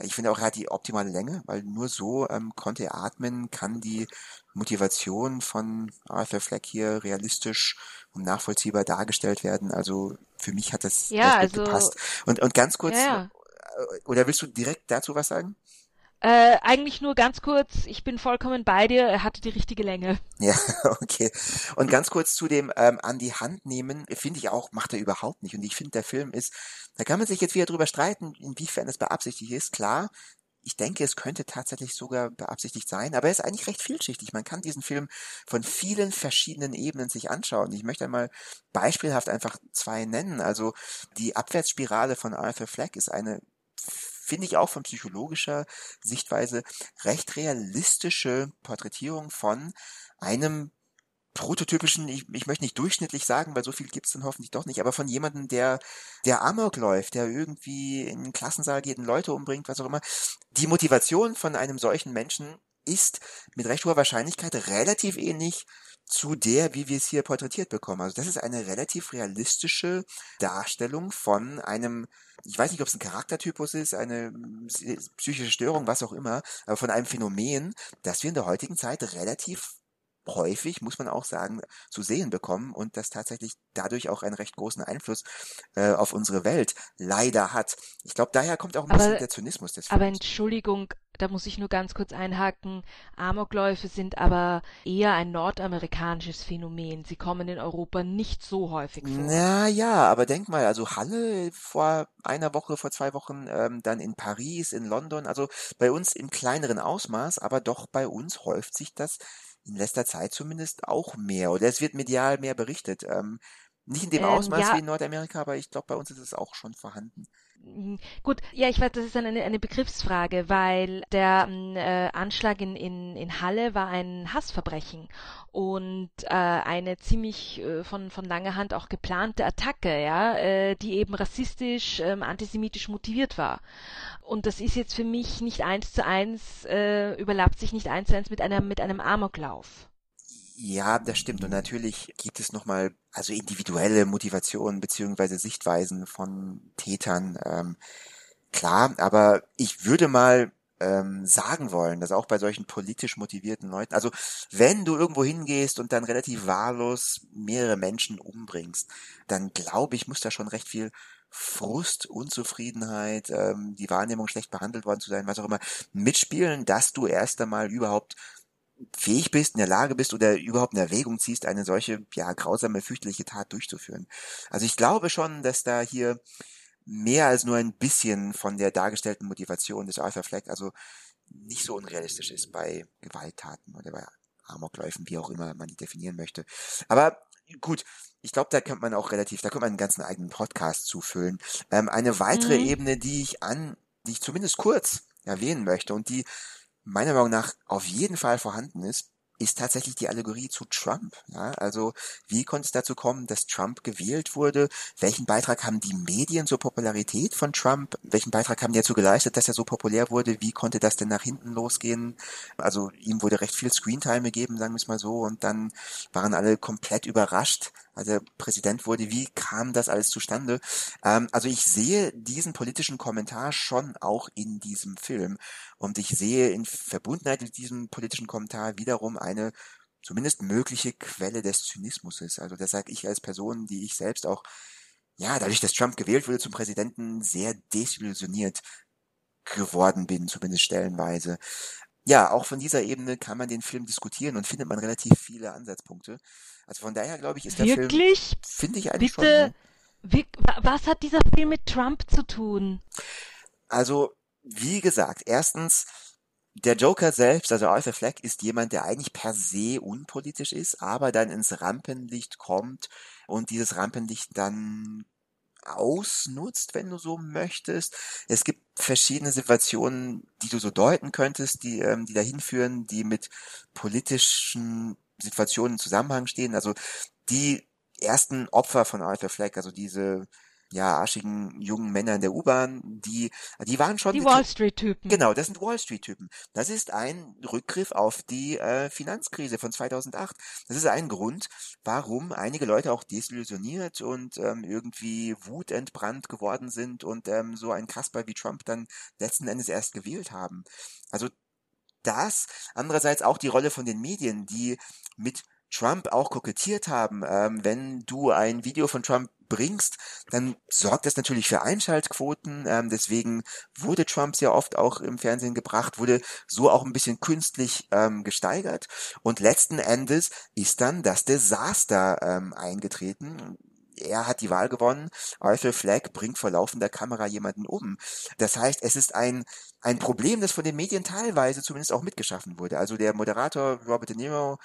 ich finde auch, er hat die optimale Länge, weil nur so ähm, konnte er atmen, kann die Motivation von Arthur Fleck hier realistisch und nachvollziehbar dargestellt werden. Also für mich hat das ja, also, gepasst. Und, und ganz kurz, ja, ja. Äh, oder willst du direkt dazu was sagen? Äh, eigentlich nur ganz kurz, ich bin vollkommen bei dir, er hatte die richtige Länge. Ja, okay. Und ganz kurz zu dem ähm, an die Hand nehmen, finde ich auch, macht er überhaupt nicht. Und ich finde, der Film ist, da kann man sich jetzt wieder drüber streiten, inwiefern es beabsichtigt ist. Klar, ich denke, es könnte tatsächlich sogar beabsichtigt sein, aber er ist eigentlich recht vielschichtig. Man kann diesen Film von vielen verschiedenen Ebenen sich anschauen. Ich möchte einmal beispielhaft einfach zwei nennen. Also die Abwärtsspirale von Arthur Fleck ist eine finde ich auch von psychologischer Sichtweise recht realistische Porträtierung von einem prototypischen, ich, ich möchte nicht durchschnittlich sagen, weil so viel gibt's dann hoffentlich doch nicht, aber von jemandem, der, der Amok läuft, der irgendwie in den Klassensaal geht und Leute umbringt, was auch immer. Die Motivation von einem solchen Menschen ist mit recht hoher Wahrscheinlichkeit relativ ähnlich zu der, wie wir es hier porträtiert bekommen. Also das ist eine relativ realistische Darstellung von einem, ich weiß nicht, ob es ein Charaktertypus ist, eine psychische Störung, was auch immer, aber von einem Phänomen, das wir in der heutigen Zeit relativ häufig, muss man auch sagen, zu sehen bekommen und das tatsächlich dadurch auch einen recht großen Einfluss äh, auf unsere Welt leider hat. Ich glaube, daher kommt auch ein bisschen der Zynismus des Films. Aber Entschuldigung, da muss ich nur ganz kurz einhaken. Amokläufe sind aber eher ein nordamerikanisches Phänomen. Sie kommen in Europa nicht so häufig vor. Na ja, aber denk mal, also Halle vor einer Woche, vor zwei Wochen, ähm, dann in Paris, in London, also bei uns im kleineren Ausmaß, aber doch bei uns häuft sich das in letzter Zeit zumindest auch mehr oder es wird medial mehr berichtet. Ähm, nicht in dem ähm, Ausmaß ja. wie in Nordamerika, aber ich glaube, bei uns ist es auch schon vorhanden. Mhm. Gut, ja, ich weiß, das ist eine, eine Begriffsfrage, weil der mm, äh, Anschlag in, in, in Halle war ein Hassverbrechen und äh, eine ziemlich äh, von, von langer Hand auch geplante Attacke, ja, äh, die eben rassistisch, äh, antisemitisch motiviert war. Und das ist jetzt für mich nicht eins zu eins, äh, überlappt sich nicht eins zu eins mit einem, mit einem Amoklauf. Ja, das stimmt. Und natürlich gibt es nochmal also individuelle Motivationen beziehungsweise Sichtweisen von Tätern. Ähm, klar, aber ich würde mal ähm, sagen wollen, dass auch bei solchen politisch motivierten Leuten, also wenn du irgendwo hingehst und dann relativ wahllos mehrere Menschen umbringst, dann glaube ich, muss da schon recht viel Frust, Unzufriedenheit, ähm, die Wahrnehmung schlecht behandelt worden zu sein, was auch immer, mitspielen, dass du erst einmal überhaupt fähig bist, in der Lage bist oder überhaupt in Erwägung ziehst, eine solche, ja, grausame, fürchterliche Tat durchzuführen. Also ich glaube schon, dass da hier mehr als nur ein bisschen von der dargestellten Motivation des Arthur Fleck, also nicht so unrealistisch ist bei Gewalttaten oder bei Amokläufen, wie auch immer man die definieren möchte. Aber gut, ich glaube, da könnte man auch relativ, da könnte man einen ganzen eigenen Podcast zufüllen. Ähm, eine weitere mhm. Ebene, die ich an, die ich zumindest kurz erwähnen möchte und die meiner Meinung nach auf jeden Fall vorhanden ist, ist tatsächlich die Allegorie zu Trump. Ja, also wie konnte es dazu kommen, dass Trump gewählt wurde? Welchen Beitrag haben die Medien zur Popularität von Trump? Welchen Beitrag haben die dazu geleistet, dass er so populär wurde? Wie konnte das denn nach hinten losgehen? Also ihm wurde recht viel Screentime gegeben, sagen wir es mal so, und dann waren alle komplett überrascht, als er Präsident wurde. Wie kam das alles zustande? Ähm, also ich sehe diesen politischen Kommentar schon auch in diesem Film. Und ich sehe in Verbundenheit mit diesem politischen Kommentar wiederum eine zumindest mögliche Quelle des Zynismus ist. Also das sage ich als Person, die ich selbst auch, ja, dadurch, dass Trump gewählt wurde zum Präsidenten, sehr desillusioniert geworden bin, zumindest stellenweise. Ja, auch von dieser Ebene kann man den Film diskutieren und findet man relativ viele Ansatzpunkte. Also von daher glaube ich, ist der Wirklich? Film, finde ich eigentlich Bitte? schon. Wie, was hat dieser Film mit Trump zu tun? Also, wie gesagt, erstens, der Joker selbst, also Arthur Fleck, ist jemand, der eigentlich per se unpolitisch ist, aber dann ins Rampenlicht kommt und dieses Rampenlicht dann ausnutzt, wenn du so möchtest. Es gibt verschiedene Situationen, die du so deuten könntest, die, ähm, die dahin führen, die mit politischen Situationen in Zusammenhang stehen. Also die ersten Opfer von Arthur Fleck, also diese ja, arschigen jungen Männer in der U-Bahn, die, die waren schon... Die Wall Street-Typen. Genau, das sind Wall Street-Typen. Das ist ein Rückgriff auf die äh, Finanzkrise von 2008. Das ist ein Grund, warum einige Leute auch desillusioniert und ähm, irgendwie wutentbrannt geworden sind und ähm, so ein Kasper wie Trump dann letzten Endes erst gewählt haben. Also das, andererseits auch die Rolle von den Medien, die mit Trump auch kokettiert haben. Ähm, wenn du ein Video von Trump bringst, dann sorgt das natürlich für Einschaltquoten. Ähm, deswegen wurde Trump sehr oft auch im Fernsehen gebracht, wurde so auch ein bisschen künstlich ähm, gesteigert. Und letzten Endes ist dann das Desaster ähm, eingetreten er hat die Wahl gewonnen. Arthur Flagg bringt vor laufender Kamera jemanden um. Das heißt, es ist ein, ein Problem, das von den Medien teilweise zumindest auch mitgeschaffen wurde. Also der Moderator Robert De Niro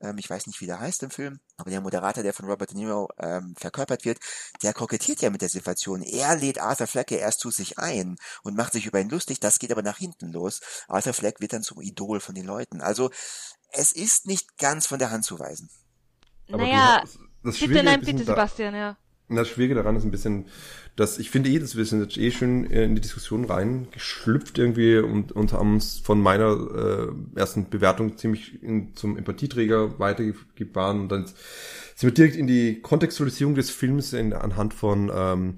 ähm, ich weiß nicht, wie der heißt im Film, aber der Moderator, der von Robert De Niro ähm, verkörpert wird, der kokettiert ja mit der Situation. Er lädt Arthur Fleck ja erst zu sich ein und macht sich über ihn lustig, das geht aber nach hinten los. Arthur Fleck wird dann zum Idol von den Leuten. Also es ist nicht ganz von der Hand zu weisen. Aber naja, bitte nein, bitte Sebastian, ja. Das Schwierige daran ist ein bisschen, dass ich finde eh, dass wir sind jetzt eh schön in die Diskussion reingeschlüpft irgendwie und, und haben es von meiner äh, ersten Bewertung ziemlich in, zum Empathieträger weitergefahren und dann sind wir direkt in die Kontextualisierung des Films in, anhand von ähm,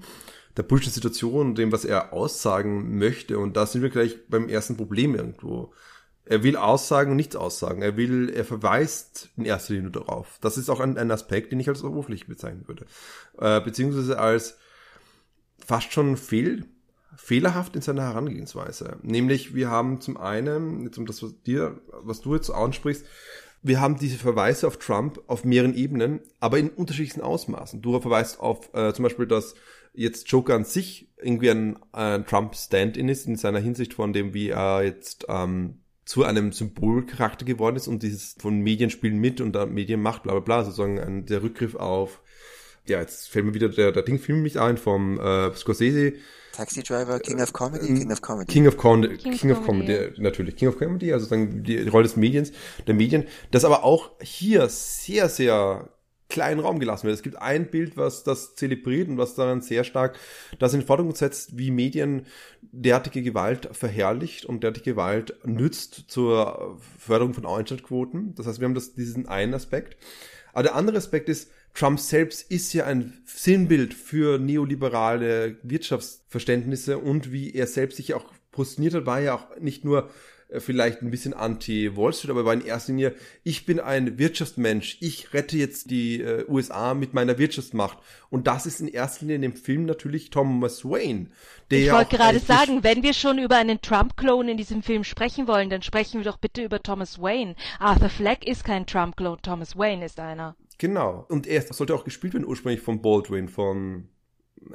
der politischen Situation und dem, was er aussagen möchte und da sind wir gleich beim ersten Problem irgendwo. Er will aussagen und nichts aussagen. Er will, er verweist in erster Linie darauf. Das ist auch ein, ein Aspekt, den ich als oberflächlich bezeichnen würde. Äh, beziehungsweise als fast schon fehl, fehlerhaft in seiner Herangehensweise. Nämlich, wir haben zum einen, jetzt um das, was dir, was du jetzt ansprichst, wir haben diese Verweise auf Trump auf mehreren Ebenen, aber in unterschiedlichen Ausmaßen. Du verweist auf äh, zum Beispiel, dass jetzt Joker an sich irgendwie ein, ein Trump-Stand-in ist, in seiner Hinsicht von dem, wie er jetzt ähm, zu einem Symbolcharakter geworden ist und dieses von Medien spielen mit und da Medien macht, bla bla bla, sozusagen ein, der Rückgriff auf, ja, jetzt fällt mir wieder der, der Ding-Film mich ein vom äh, Scorsese. Taxi Driver, King of Comedy, King of Comedy. King of, Con King, King of Comedy, Comedy, natürlich. King of Comedy, also sozusagen die, Rolle des Mediens, der Medien, das aber auch hier sehr, sehr kleinen Raum gelassen wird. Es gibt ein Bild, was das zelebriert und was daran sehr stark das in den Vordergrund setzt, wie Medien derartige Gewalt verherrlicht und derartige Gewalt nützt zur Förderung von Einschaltquoten. Das heißt, wir haben das, diesen einen Aspekt. Aber der andere Aspekt ist, Trump selbst ist ja ein Sinnbild für neoliberale Wirtschaftsverständnisse und wie er selbst sich auch positioniert hat, war ja auch nicht nur vielleicht ein bisschen anti-Wall Street, aber war in erster Linie, ich bin ein Wirtschaftsmensch, ich rette jetzt die äh, USA mit meiner Wirtschaftsmacht. Und das ist in erster Linie in dem Film natürlich Thomas Wayne. Der ich wollte gerade sagen, wenn wir schon über einen Trump-Clone in diesem Film sprechen wollen, dann sprechen wir doch bitte über Thomas Wayne. Arthur Fleck ist kein Trump-Clone, Thomas Wayne ist einer. Genau. Und er sollte auch gespielt werden ursprünglich von Baldwin, von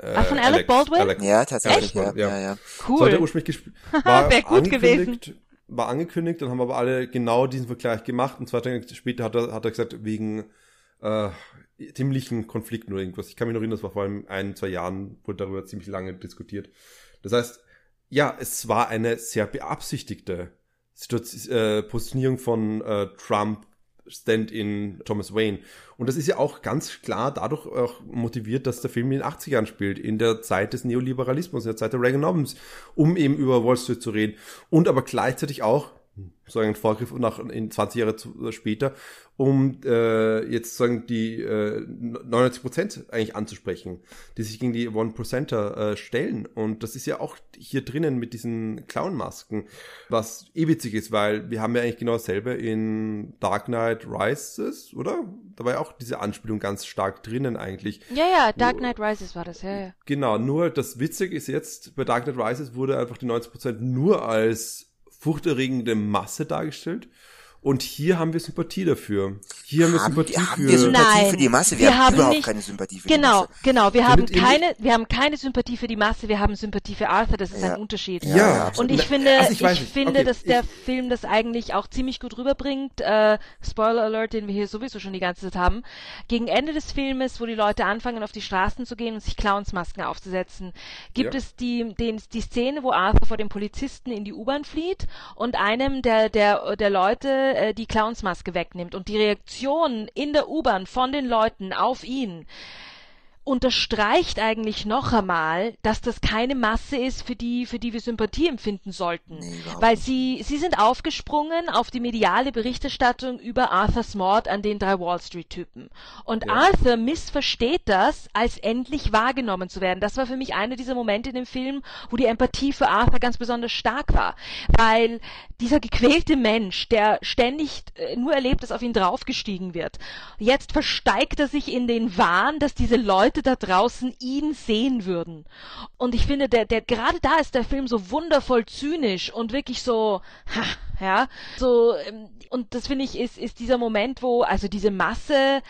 äh, Ach, von Alec, Alex, Baldwin? Alex, ja, tatsächlich. Ja, ja, ja. Cool. Sollte ursprünglich gespielt. Wäre gut gewesen war angekündigt, dann haben aber alle genau diesen Vergleich gemacht und zwei Tage später hat er, hat er gesagt, wegen äh, ziemlichen Konflikten oder irgendwas. Ich kann mich noch erinnern, das war vor allem ein, zwei Jahren, wurde darüber ziemlich lange diskutiert. Das heißt, ja, es war eine sehr beabsichtigte Situation, äh, Positionierung von äh, Trump Stand-in Thomas Wayne. Und das ist ja auch ganz klar dadurch auch motiviert, dass der Film in den 80ern spielt, in der Zeit des Neoliberalismus, in der Zeit der Reaganomics, um eben über Wall Street zu reden. Und aber gleichzeitig auch, so ein Vorgriff nach in 20 Jahre zu, äh, später, um äh, jetzt sagen die äh, 99 Prozent eigentlich anzusprechen, die sich gegen die One Percenter äh, stellen. Und das ist ja auch hier drinnen mit diesen Clown-Masken, was eh witzig ist, weil wir haben ja eigentlich genau dasselbe in Dark Knight Rises, oder? Da war ja auch diese Anspielung ganz stark drinnen eigentlich. Ja, ja, Dark Knight Rises war das, ja, ja. Genau, nur das Witzige ist jetzt, bei Dark Knight Rises wurde einfach die 90 Prozent nur als furchterregende Masse dargestellt. Und hier haben wir Sympathie dafür. Hier haben, haben wir Sympathie haben für. Wir Sympathie Nein, für die Masse. Wir, wir haben, überhaupt nicht, keine Sympathie für genau, die Masse. Genau, genau. Wir haben keine, wir haben keine Sympathie für die Masse. Wir haben Sympathie für Arthur. Das ist ja. ein Unterschied. Ja. ja und ich finde, also ich, ich finde, okay, dass der ich, Film das eigentlich auch ziemlich gut rüberbringt. Äh, Spoiler Alert, den wir hier sowieso schon die ganze Zeit haben. Gegen Ende des Filmes, wo die Leute anfangen, auf die Straßen zu gehen und sich Clownsmasken aufzusetzen, gibt ja. es die, den, die Szene, wo Arthur vor dem Polizisten in die U-Bahn flieht und einem der, der, der Leute äh, die Clownsmaske Maske wegnimmt und die Reaktion in der U-Bahn von den Leuten auf ihn unterstreicht eigentlich noch einmal, dass das keine Masse ist, für die, für die wir Sympathie empfinden sollten. Nee, Weil sie, sie sind aufgesprungen auf die mediale Berichterstattung über Arthurs Mord an den drei Wall Street Typen. Und ja. Arthur missversteht das, als endlich wahrgenommen zu werden. Das war für mich einer dieser Momente in dem Film, wo die Empathie für Arthur ganz besonders stark war. Weil dieser gequälte Mensch, der ständig äh, nur erlebt, dass auf ihn draufgestiegen wird, jetzt versteigt er sich in den Wahn, dass diese Leute Leute da draußen ihn sehen würden. Und ich finde, der, der, gerade da ist der Film so wundervoll zynisch und wirklich so, ha, ja, so, ähm, und das finde ich, ist, ist dieser Moment, wo, also diese Masse,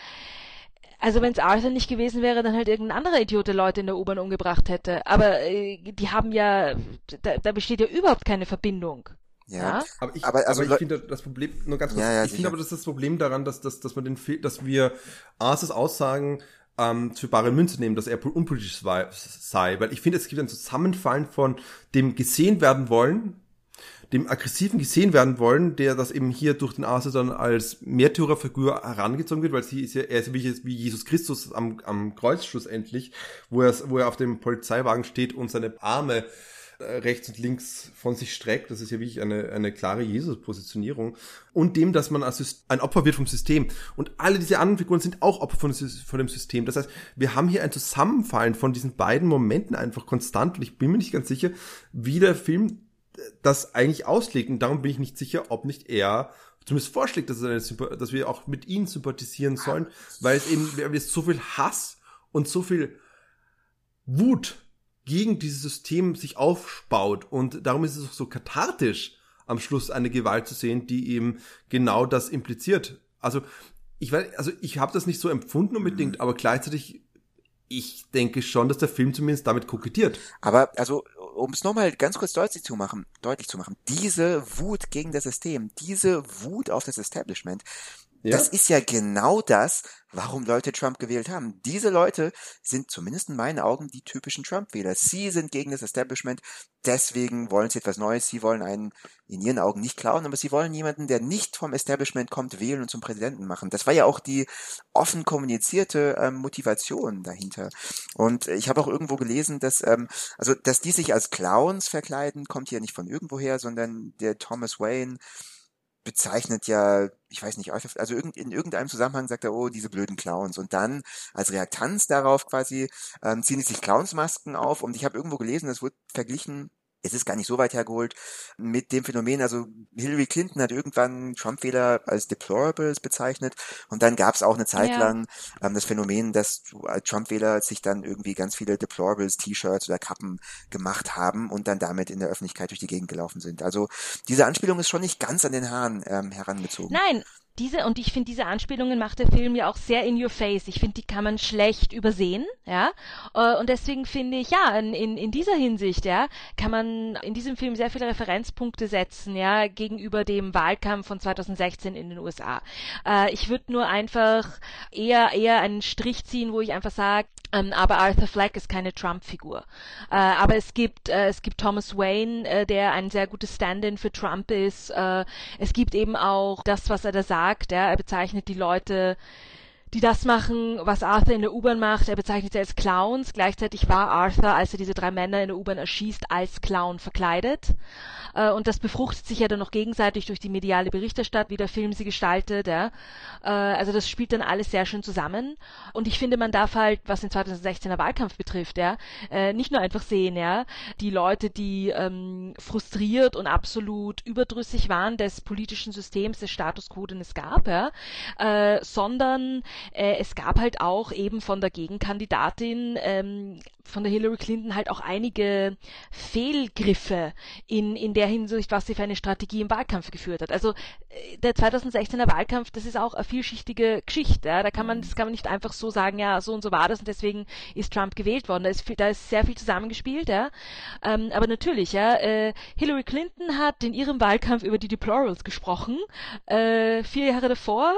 also wenn es Arthur nicht gewesen wäre, dann halt irgendein anderer Idiot Leute in der U-Bahn umgebracht hätte. Aber äh, die haben ja, da, da besteht ja überhaupt keine Verbindung. Ja, ja, aber ich, aber, also, aber ich finde das Problem, nur ganz kurz, ja, ja, ich finde aber, das ist das Problem daran, dass, dass, dass man den Film, dass wir Arthurs Aussagen ähm, für bare Münze nehmen, dass er unpolitisch sei, weil ich finde, es gibt ein Zusammenfallen von dem gesehen werden wollen, dem aggressiven gesehen werden wollen, der das eben hier durch den Arthur dann als Märtyrerfigur herangezogen wird, weil sie ist ja, er ist wie, Jesus Christus am, am Kreuz schlussendlich, wo er, wo er auf dem Polizeiwagen steht und seine Arme rechts und links von sich streckt. Das ist ja wirklich eine, eine klare Jesus-Positionierung. Und dem, dass man ein Opfer wird vom System. Und alle diese anderen Figuren sind auch Opfer von, von dem System. Das heißt, wir haben hier ein Zusammenfallen von diesen beiden Momenten einfach konstant. Und ich bin mir nicht ganz sicher, wie der Film das eigentlich auslegt. Und darum bin ich nicht sicher, ob nicht er zumindest vorschlägt, dass, dass wir auch mit ihnen sympathisieren sollen, weil es eben, haben jetzt so viel Hass und so viel Wut gegen dieses System sich aufbaut. Und darum ist es auch so kathartisch, am Schluss eine Gewalt zu sehen, die eben genau das impliziert. Also ich weiß, also ich habe das nicht so empfunden unbedingt, mhm. aber gleichzeitig ich denke schon, dass der Film zumindest damit kokettiert. Aber also, um es nochmal ganz kurz deutlich zu machen, deutlich zu machen, diese Wut gegen das System, diese Wut auf das Establishment, ja. Das ist ja genau das, warum Leute Trump gewählt haben. Diese Leute sind zumindest in meinen Augen die typischen Trump-Wähler. Sie sind gegen das Establishment, deswegen wollen sie etwas Neues. Sie wollen einen in ihren Augen nicht klauen, aber sie wollen jemanden, der nicht vom Establishment kommt, wählen und zum Präsidenten machen. Das war ja auch die offen kommunizierte ähm, Motivation dahinter. Und ich habe auch irgendwo gelesen, dass ähm, also dass die sich als Clowns verkleiden, kommt hier nicht von irgendwoher, sondern der Thomas Wayne bezeichnet ja, ich weiß nicht, also in irgendeinem Zusammenhang sagt er, oh, diese blöden Clowns. Und dann als Reaktanz darauf quasi ähm, ziehen sich Clownsmasken auf. Und ich habe irgendwo gelesen, das wird verglichen es ist gar nicht so weit hergeholt mit dem Phänomen, also Hillary Clinton hat irgendwann Trump-Wähler als Deplorables bezeichnet und dann gab es auch eine Zeit ja. lang ähm, das Phänomen, dass Trump-Wähler sich dann irgendwie ganz viele Deplorables, T-Shirts oder Kappen gemacht haben und dann damit in der Öffentlichkeit durch die Gegend gelaufen sind. Also diese Anspielung ist schon nicht ganz an den Haaren ähm, herangezogen. Nein, diese, und ich finde, diese Anspielungen macht der Film ja auch sehr in your face. Ich finde, die kann man schlecht übersehen, ja. Äh, und deswegen finde ich, ja, in, in dieser Hinsicht, ja, kann man in diesem Film sehr viele Referenzpunkte setzen, ja, gegenüber dem Wahlkampf von 2016 in den USA. Äh, ich würde nur einfach eher, eher einen Strich ziehen, wo ich einfach sage, ähm, aber Arthur Fleck ist keine Trump-Figur. Äh, aber es gibt, es gibt Thomas Wayne, der ein sehr gutes Stand-in für Trump ist. Es gibt eben auch das, was er da sagt. Ja? Er bezeichnet die Leute die das machen, was Arthur in der U-Bahn macht. Er bezeichnet sie als Clowns. Gleichzeitig war Arthur, als er diese drei Männer in der U-Bahn erschießt, als Clown verkleidet. Äh, und das befruchtet sich ja dann noch gegenseitig durch die mediale Berichterstattung, wie der Film sie gestaltet. Ja. Äh, also das spielt dann alles sehr schön zusammen. Und ich finde, man darf halt, was den 2016er Wahlkampf betrifft, ja, äh, nicht nur einfach sehen, ja, die Leute, die ähm, frustriert und absolut überdrüssig waren des politischen Systems, des Status quo, den es gab, ja, sondern äh, es gab halt auch eben von der Gegenkandidatin, ähm, von der Hillary Clinton halt auch einige Fehlgriffe in, in der Hinsicht, was sie für eine Strategie im Wahlkampf geführt hat. Also äh, der 2016er Wahlkampf, das ist auch eine vielschichtige Geschichte. Ja? Da kann man, das kann man nicht einfach so sagen, ja, so und so war das und deswegen ist Trump gewählt worden. Da ist, da ist sehr viel zusammengespielt, ja. Ähm, aber natürlich, ja, äh, Hillary Clinton hat in ihrem Wahlkampf über die Deplorables gesprochen. Äh, vier Jahre davor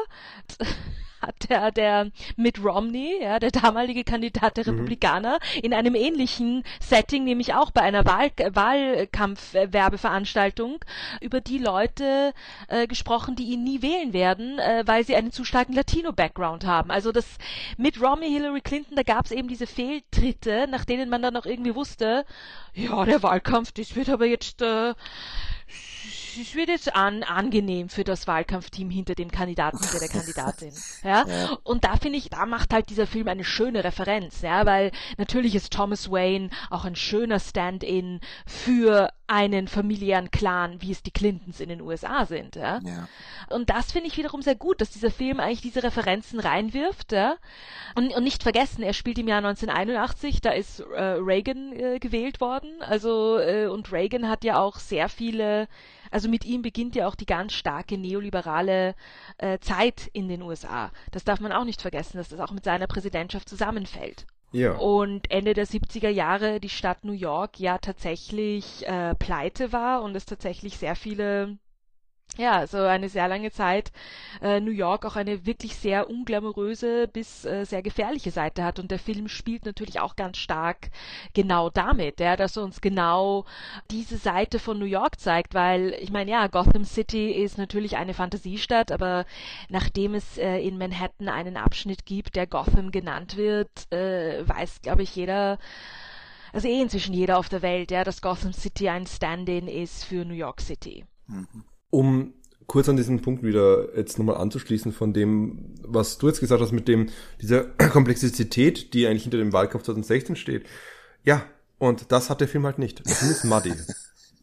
hat der, der Mitt Romney, ja, der damalige Kandidat der mhm. Republikaner, in einem ähnlichen Setting, nämlich auch bei einer Wahl, Wahlkampfwerbeveranstaltung, über die Leute äh, gesprochen, die ihn nie wählen werden, äh, weil sie einen zu starken Latino-Background haben. Also das mit Romney, Hillary Clinton, da gab es eben diese Fehltritte, nach denen man dann auch irgendwie wusste, ja, der Wahlkampf, das wird aber jetzt äh, es wird jetzt an, angenehm für das Wahlkampfteam hinter dem Kandidaten, hinter der Kandidatin. Ja? ja. Und da finde ich, da macht halt dieser Film eine schöne Referenz, ja, weil natürlich ist Thomas Wayne auch ein schöner Stand-in für einen familiären Clan, wie es die Clintons in den USA sind. Ja? ja. Und das finde ich wiederum sehr gut, dass dieser Film eigentlich diese Referenzen reinwirft. Ja? Und, und nicht vergessen, er spielt im Jahr 1981, da ist äh, Reagan äh, gewählt worden. Also äh, und Reagan hat ja auch sehr viele also mit ihm beginnt ja auch die ganz starke neoliberale äh, Zeit in den USA. Das darf man auch nicht vergessen, dass das auch mit seiner Präsidentschaft zusammenfällt. Ja. Und Ende der 70er Jahre die Stadt New York ja tatsächlich äh, pleite war und es tatsächlich sehr viele ja, so eine sehr lange Zeit äh, New York auch eine wirklich sehr unglamouröse bis äh, sehr gefährliche Seite hat. Und der Film spielt natürlich auch ganz stark genau damit, ja, dass er uns genau diese Seite von New York zeigt, weil ich meine, ja, Gotham City ist natürlich eine Fantasiestadt, aber nachdem es äh, in Manhattan einen Abschnitt gibt, der Gotham genannt wird, äh, weiß, glaube ich, jeder, also eh inzwischen jeder auf der Welt, ja, dass Gotham City ein Stand-in ist für New York City. Mhm um kurz an diesen Punkt wieder jetzt nochmal anzuschließen von dem, was du jetzt gesagt hast mit dem, dieser Komplexität, die eigentlich hinter dem Wahlkampf 2016 steht. Ja, und das hat der Film halt nicht. Der Film ist muddy.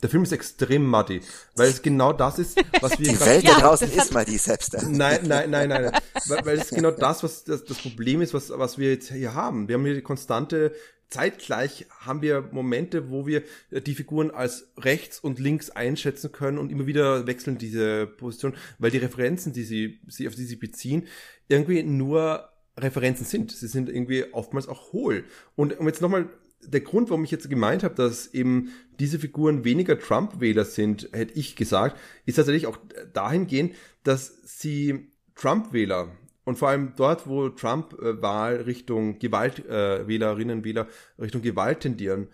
Der Film ist extrem muddy, weil es genau das ist, was wir... Die Welt da draußen ja, ist muddy selbst. Nein, nein, nein, nein. Weil, weil es genau das, was das, das Problem ist, was, was wir jetzt hier haben. Wir haben hier die konstante zeitgleich haben wir Momente, wo wir die Figuren als rechts und links einschätzen können und immer wieder wechseln diese Position, weil die Referenzen, die sie, sie auf die sie beziehen, irgendwie nur Referenzen sind. Sie sind irgendwie oftmals auch hohl. Und um jetzt nochmal der Grund, warum ich jetzt gemeint habe, dass eben diese Figuren weniger Trump-Wähler sind, hätte ich gesagt, ist tatsächlich auch dahingehend, dass sie Trump-Wähler und vor allem dort, wo Trump äh, Wahl Richtung Gewalt, äh, Wählerinnen, Wähler Richtung Gewalt tendieren,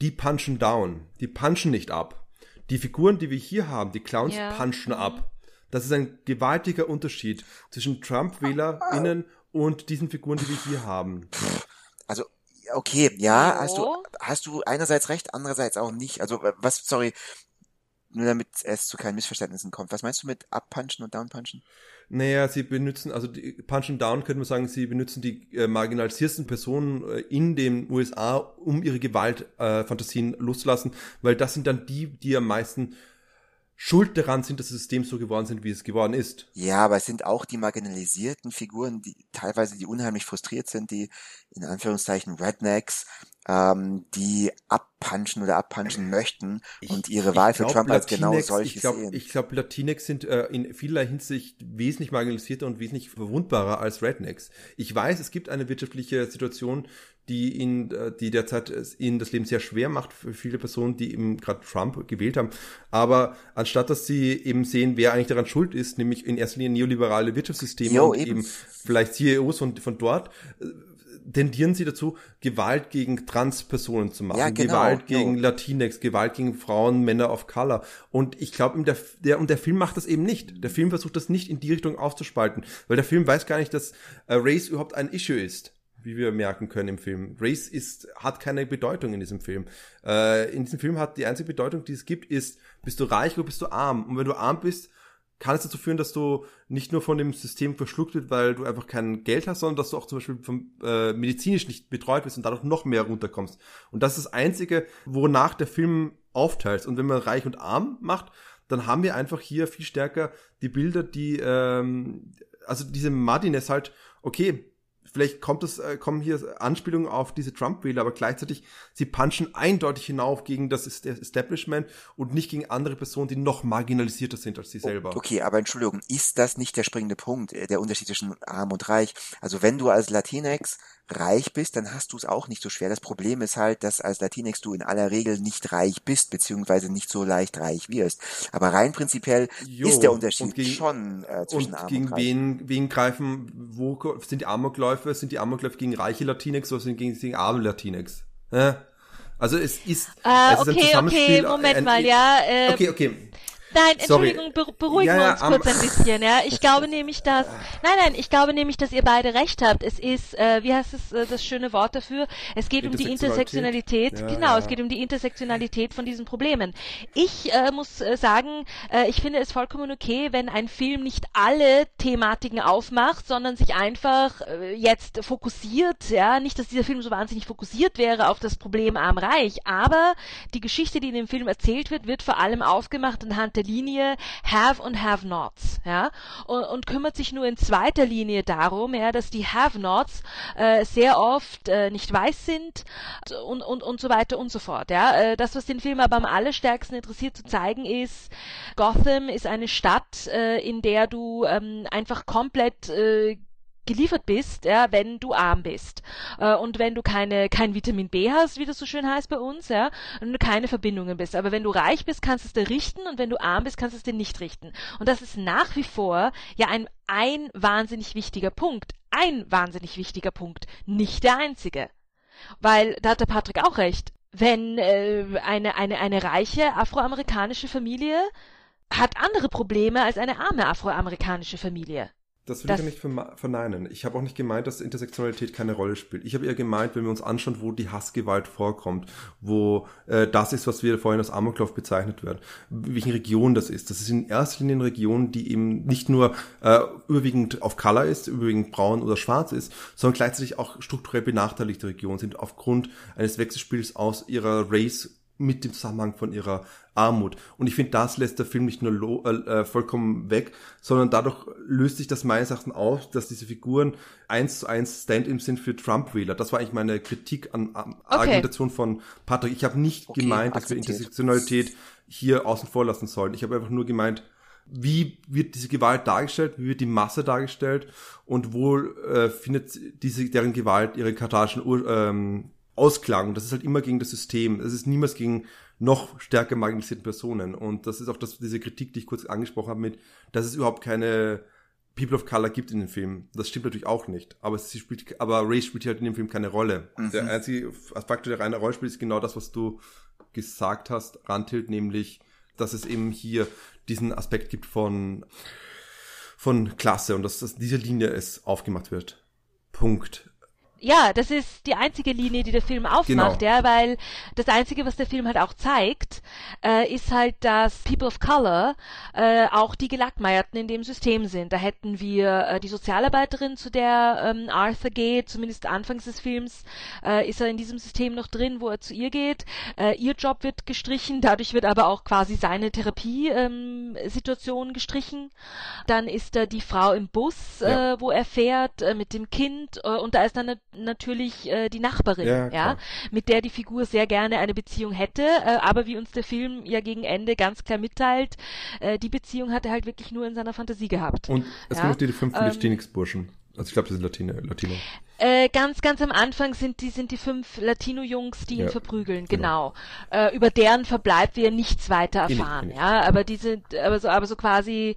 die punchen down. Die punchen nicht ab. Die Figuren, die wir hier haben, die Clowns ja. punchen ab. Mhm. Das ist ein gewaltiger Unterschied zwischen Trump-WählerInnen und diesen Figuren, die wir hier haben. Also, okay, ja, oh. hast du, hast du einerseits recht, andererseits auch nicht. Also, was, sorry, nur damit es zu keinen Missverständnissen kommt. Was meinst du mit abpunchen und downpunchen? Naja, sie benutzen, also die Punch and Down könnte man sagen, sie benutzen die äh, marginalisierten Personen äh, in den USA, um ihre Gewaltfantasien äh, loszulassen, weil das sind dann die, die am meisten schuld daran sind, dass das System so geworden sind, wie es geworden ist. Ja, aber es sind auch die marginalisierten Figuren, die teilweise die unheimlich frustriert sind, die in Anführungszeichen Rednecks, ähm, die abpunchen oder abpunchen möchten und ihre ich, Wahl für Trump als genau solche ich glaub, sehen. Ich glaube, Latinx sind äh, in vielerlei Hinsicht wesentlich marginalisierter und wesentlich verwundbarer als Rednecks. Ich weiß, es gibt eine wirtschaftliche Situation, die ihn, äh, die derzeit ihnen das Leben sehr schwer macht für viele Personen, die eben gerade Trump gewählt haben. Aber anstatt dass sie eben sehen, wer eigentlich daran schuld ist, nämlich in erster Linie neoliberale Wirtschaftssysteme jo, und eben. eben vielleicht CEOs von, von dort, äh, tendieren sie dazu, Gewalt gegen Transpersonen zu machen, ja, genau, Gewalt gegen genau. Latinx, Gewalt gegen Frauen, Männer of Color. Und ich glaube, der, der, und der Film macht das eben nicht. Der Film versucht das nicht in die Richtung aufzuspalten, weil der Film weiß gar nicht, dass äh, Race überhaupt ein Issue ist wie wir merken können im Film. Race ist, hat keine Bedeutung in diesem Film. Äh, in diesem Film hat die einzige Bedeutung, die es gibt, ist, bist du reich oder bist du arm? Und wenn du arm bist, kann es dazu führen, dass du nicht nur von dem System verschluckt wird, weil du einfach kein Geld hast, sondern dass du auch zum Beispiel vom, äh, medizinisch nicht betreut bist und dadurch noch mehr runterkommst. Und das ist das Einzige, wonach der Film aufteilt. Und wenn man reich und arm macht, dann haben wir einfach hier viel stärker die Bilder, die, ähm, also diese Muddiness halt, okay, vielleicht kommt es, äh, kommen hier Anspielungen auf diese Trump-Wähler, aber gleichzeitig, sie punchen eindeutig hinauf gegen das Establishment und nicht gegen andere Personen, die noch marginalisierter sind als sie selber. Okay, aber Entschuldigung, ist das nicht der springende Punkt, äh, der Unterschied zwischen arm und reich? Also wenn du als Latinx reich bist, dann hast du es auch nicht so schwer. Das Problem ist halt, dass als Latinx du in aller Regel nicht reich bist, beziehungsweise nicht so leicht reich wirst. Aber rein prinzipiell jo, ist der Unterschied gegen, schon äh, zwischen und Arm gegen und wen, wen greifen, wo sind die Amokläufe? Sind die Amokläufe gegen reiche Latinx oder sind die gegen arme Latinx? Hä? Also es ist, äh, es okay, ist ein okay, Moment ein, mal, ja. Äh, okay, okay. Nein, Entschuldigung, Sorry. beruhigen ja, wir uns kurz ein bisschen, ja. Ich glaube nämlich, dass, nein, nein, ich glaube nämlich, dass ihr beide recht habt. Es ist, äh, wie heißt es, äh, das schöne Wort dafür? Es geht um die Intersektionalität. Ja, genau, ja. es geht um die Intersektionalität von diesen Problemen. Ich äh, muss äh, sagen, äh, ich finde es vollkommen okay, wenn ein Film nicht alle Thematiken aufmacht, sondern sich einfach äh, jetzt fokussiert, ja. Nicht, dass dieser Film so wahnsinnig fokussiert wäre auf das Problem arm-reich, aber die Geschichte, die in dem Film erzählt wird, wird vor allem aufgemacht anhand der Linie Have und Have-Nots, ja, und, und, kümmert sich nur in zweiter Linie darum, ja, dass die Have-Nots äh, sehr oft äh, nicht weiß sind und, und, und so weiter und so fort, ja. Äh, das, was den Film aber am allerstärksten interessiert zu zeigen ist, Gotham ist eine Stadt, äh, in der du ähm, einfach komplett äh, geliefert bist, ja, wenn du arm bist. Äh, und wenn du keine, kein Vitamin B hast, wie das so schön heißt bei uns, ja, und du keine Verbindungen bist. Aber wenn du reich bist, kannst du es dir richten und wenn du arm bist, kannst du es dir nicht richten. Und das ist nach wie vor ja ein, ein wahnsinnig wichtiger Punkt. Ein wahnsinnig wichtiger Punkt. Nicht der einzige. Weil, da hat der Patrick auch recht, wenn äh, eine, eine, eine reiche afroamerikanische Familie hat andere Probleme als eine arme afroamerikanische Familie. Das will das, ich ja nicht verneinen. Ich habe auch nicht gemeint, dass Intersektionalität keine Rolle spielt. Ich habe eher gemeint, wenn wir uns anschauen, wo die Hassgewalt vorkommt, wo äh, das ist, was wir vorhin als Amoklauf bezeichnet werden, welchen Region das ist. Das ist in erster Linie eine Region, die eben nicht nur äh, überwiegend auf Color ist, überwiegend braun oder schwarz ist, sondern gleichzeitig auch strukturell benachteiligte Regionen sind aufgrund eines Wechselspiels aus ihrer Race mit dem Zusammenhang von ihrer Armut. Und ich finde, das lässt der Film nicht nur äh, äh, vollkommen weg, sondern dadurch löst sich das meines Erachtens auf, dass diese Figuren eins zu eins Stand-in sind für Trump-Wähler. Das war eigentlich meine Kritik an, an okay. Argumentation von Patrick. Ich habe nicht okay, gemeint, dass wir Intersektionalität hier außen vor lassen sollen. Ich habe einfach nur gemeint, wie wird diese Gewalt dargestellt, wie wird die Masse dargestellt und wo äh, findet diese deren Gewalt ihre katharischen Ur ähm, Ausklang. Das ist halt immer gegen das System. Es ist niemals gegen noch stärker marginalisierten Personen. Und das ist auch das, diese Kritik, die ich kurz angesprochen habe, mit, dass es überhaupt keine People of Color gibt in dem Film. Das stimmt natürlich auch nicht. Aber sie spielt, aber Race spielt halt in dem Film keine Rolle. Mhm. Der einzige Faktor, der reine Rolle spielt, ist genau das, was du gesagt hast, Rantilt, nämlich, dass es eben hier diesen Aspekt gibt von, von Klasse und dass, dass diese Linie es aufgemacht wird. Punkt ja, das ist die einzige Linie, die der Film aufmacht, genau. ja, weil das einzige, was der Film halt auch zeigt, äh, ist halt, dass People of Color äh, auch die Gelackmeierten in dem System sind. Da hätten wir äh, die Sozialarbeiterin, zu der ähm, Arthur geht, zumindest anfangs des Films äh, ist er in diesem System noch drin, wo er zu ihr geht. Äh, ihr Job wird gestrichen, dadurch wird aber auch quasi seine Therapiesituation ähm, gestrichen. Dann ist da die Frau im Bus, ja. äh, wo er fährt äh, mit dem Kind und da ist dann eine natürlich äh, die Nachbarin, ja, ja, mit der die Figur sehr gerne eine Beziehung hätte, äh, aber wie uns der Film ja gegen Ende ganz klar mitteilt, äh, die Beziehung hat er halt wirklich nur in seiner Fantasie gehabt. Und es ja? gibt noch die fünf ähm, Burschen. Also ich glaube, das sind Latine, Latino. Äh, ganz, ganz am Anfang sind die, sind die fünf Latino-Jungs, die ja, ihn verprügeln, genau. genau. Äh, über deren Verbleib wir nichts weiter erfahren, ja. Aber die sind, aber so, aber so quasi,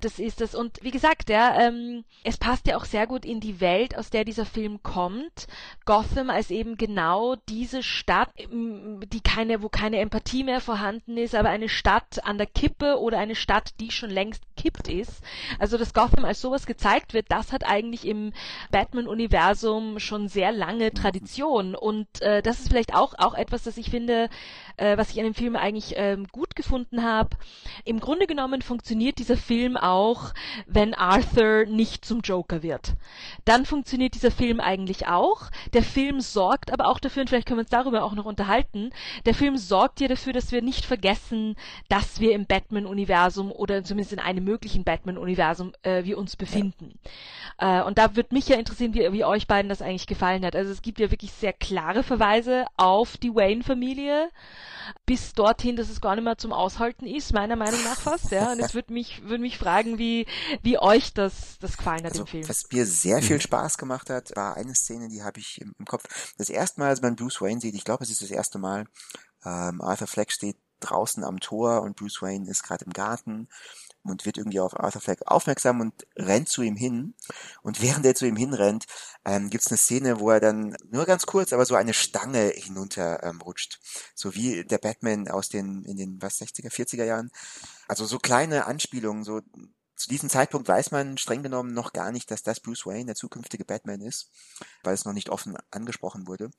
das ist das. Und wie gesagt, ja, ähm, es passt ja auch sehr gut in die Welt, aus der dieser Film kommt. Gotham als eben genau diese Stadt, die keine, wo keine Empathie mehr vorhanden ist, aber eine Stadt an der Kippe oder eine Stadt, die schon längst gekippt ist. Also dass Gotham als sowas gezeigt wird, das hat eigentlich im Batman-Universum Universum schon sehr lange Tradition. Und äh, das ist vielleicht auch auch etwas, das ich finde, äh, was ich an dem Film eigentlich ähm, gut gefunden habe. Im Grunde genommen funktioniert dieser Film auch, wenn Arthur nicht zum Joker wird. Dann funktioniert dieser Film eigentlich auch. Der Film sorgt aber auch dafür, und vielleicht können wir uns darüber auch noch unterhalten, der Film sorgt ja dafür, dass wir nicht vergessen, dass wir im Batman-Universum oder zumindest in einem möglichen Batman-Universum äh, wir uns befinden. Ja. Äh, und da würde mich ja interessieren, wie, wie euch beiden das eigentlich gefallen hat. Also es gibt ja wirklich sehr klare Verweise auf die Wayne-Familie, bis dorthin, dass es gar nicht mehr zum Aushalten ist, meiner Meinung nach fast. Ja. Und es würde mich, würde mich fragen, wie, wie euch das, das gefallen hat also, im Film. Was mir sehr viel Spaß gemacht hat, war eine Szene, die habe ich im, im, Kopf. Das erste Mal, als man Bruce Wayne sieht, ich glaube, es ist das erste Mal, ähm, Arthur Fleck steht draußen am Tor und Bruce Wayne ist gerade im Garten und wird irgendwie auf Arthur Fleck aufmerksam und rennt zu ihm hin. Und während er zu ihm hinrennt, ähm, gibt es eine Szene, wo er dann nur ganz kurz, aber so eine Stange hinunter ähm. So wie der Batman aus den, in den, was, 60er, 40er Jahren. Also so kleine Anspielungen, so zu diesem Zeitpunkt weiß man streng genommen noch gar nicht, dass das Bruce Wayne, der zukünftige Batman ist, weil es noch nicht offen angesprochen wurde.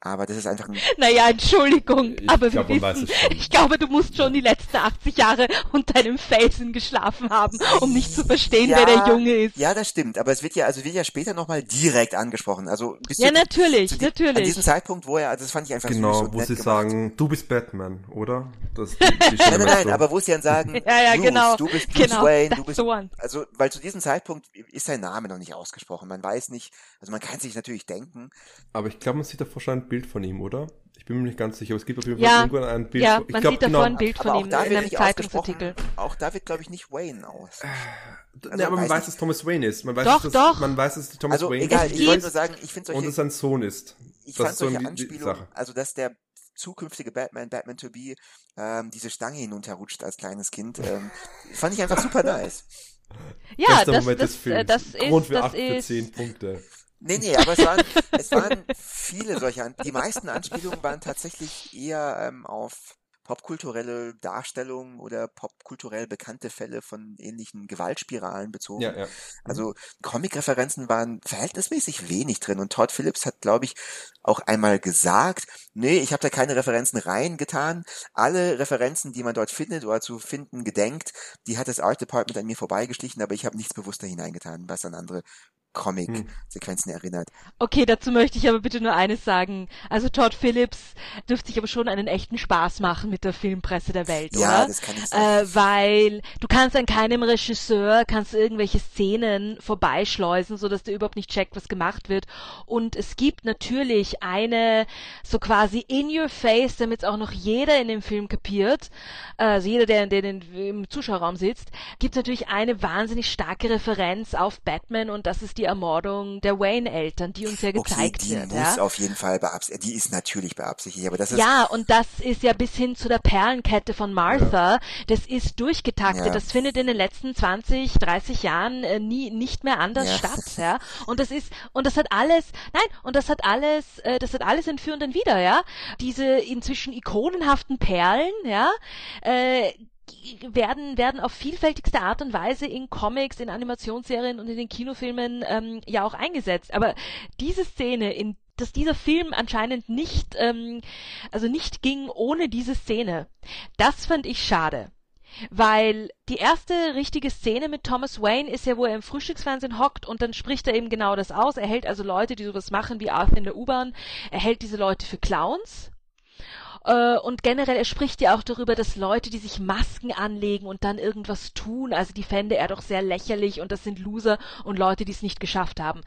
Aber das ist einfach ein... Naja, Entschuldigung, ich aber glaub, wir wissen, ich glaube, du musst schon die letzten 80 Jahre unter einem Felsen geschlafen haben, um nicht zu verstehen, ja, wer der Junge ist. Ja, das stimmt, aber es wird ja, also wird ja später nochmal direkt angesprochen. Also bis Ja, natürlich, zu, natürlich. An diesem Zeitpunkt, wo er, also das fand ich einfach genau, süß Genau, wo sie gemacht. sagen, du bist Batman, oder? Das, die, die nein, nein, nein, aber wo sie dann sagen, ja, ja, Bruce, genau, du bist Bruce genau, Wayne, du bist, also, weil zu diesem Zeitpunkt ist sein Name noch nicht ausgesprochen. Man weiß nicht, also man kann sich natürlich denken. Aber ich glaube, man sieht davor schon ein Bild von ihm, oder? Ich bin mir nicht ganz sicher, aber es gibt auf jeden Fall ja, irgendwann ein Bild. Ja, von, man ich glaub, sieht davor genau, ein Bild von ihm in einem Zeitungsartikel. Auch da wird, glaube ich, nicht Wayne aus. Also, nee, aber man weiß, dass Thomas Wayne ist. Man weiß, doch, dass, doch. Man weiß, dass Thomas also, Wayne egal, ist. ich wollte nur sagen, ich finde solche... Und dass sein Sohn ist. Ich das fand solche so Anspielungen, also dass der zukünftige Batman, Batman to be, ähm, diese Stange hinunterrutscht als kleines Kind, ähm, fand ich einfach super nice. Ja, das, das, das, äh, das ist, Grund für das 8 ist, für 10 Punkte. Nee, nee, aber es waren, es waren viele solche, die meisten Anspielungen waren tatsächlich eher ähm, auf popkulturelle Darstellungen oder popkulturell bekannte Fälle von ähnlichen Gewaltspiralen bezogen. Ja, ja. Also Comic-Referenzen waren verhältnismäßig wenig drin und Todd Phillips hat, glaube ich, auch einmal gesagt, nee, ich habe da keine Referenzen reingetan. Alle Referenzen, die man dort findet oder zu finden gedenkt, die hat das Art Department an mir vorbeigeschlichen, aber ich habe nichts bewusst da hineingetan, was an andere Comic-Sequenzen hm. erinnert. Okay, dazu möchte ich aber bitte nur eines sagen. Also Todd Phillips dürfte sich aber schon einen echten Spaß machen mit der Filmpresse der Welt, ja, oder? Ja, das kann ich sagen. Äh, weil du kannst an keinem Regisseur kannst irgendwelche Szenen vorbeischleusen, so dass der überhaupt nicht checkt, was gemacht wird. Und es gibt natürlich eine so quasi in your face, damit es auch noch jeder in dem Film kapiert, also jeder, der, der im Zuschauerraum sitzt, gibt es natürlich eine wahnsinnig starke Referenz auf Batman und das ist die Ermordung der Wayne-Eltern, die uns ja gezeigt okay, die wird. muss ja? auf jeden Fall beabsichtigt, die ist natürlich beabsichtigt, aber das ist... Ja, und das ist ja bis hin zu der Perlenkette von Martha, ja. das ist durchgetaktet, ja. das findet in den letzten 20, 30 Jahren äh, nie, nicht mehr anders statt, ja. Und das ist, und das hat alles, nein, und das hat alles, äh, das hat alles entführend dann wieder, ja. Diese inzwischen ikonenhaften Perlen, ja, äh, werden, werden auf vielfältigste Art und Weise in Comics, in Animationsserien und in den Kinofilmen ähm, ja auch eingesetzt. Aber diese Szene, in dass dieser Film anscheinend nicht, ähm, also nicht ging ohne diese Szene. Das fand ich schade. Weil die erste richtige Szene mit Thomas Wayne ist ja, wo er im Frühstücksfernsehen hockt und dann spricht er eben genau das aus. Er hält also Leute, die sowas machen wie Arthur in der U-Bahn, er hält diese Leute für Clowns äh, und generell, er spricht ja auch darüber, dass Leute, die sich Masken anlegen und dann irgendwas tun, also die fände er doch sehr lächerlich und das sind Loser und Leute, die es nicht geschafft haben.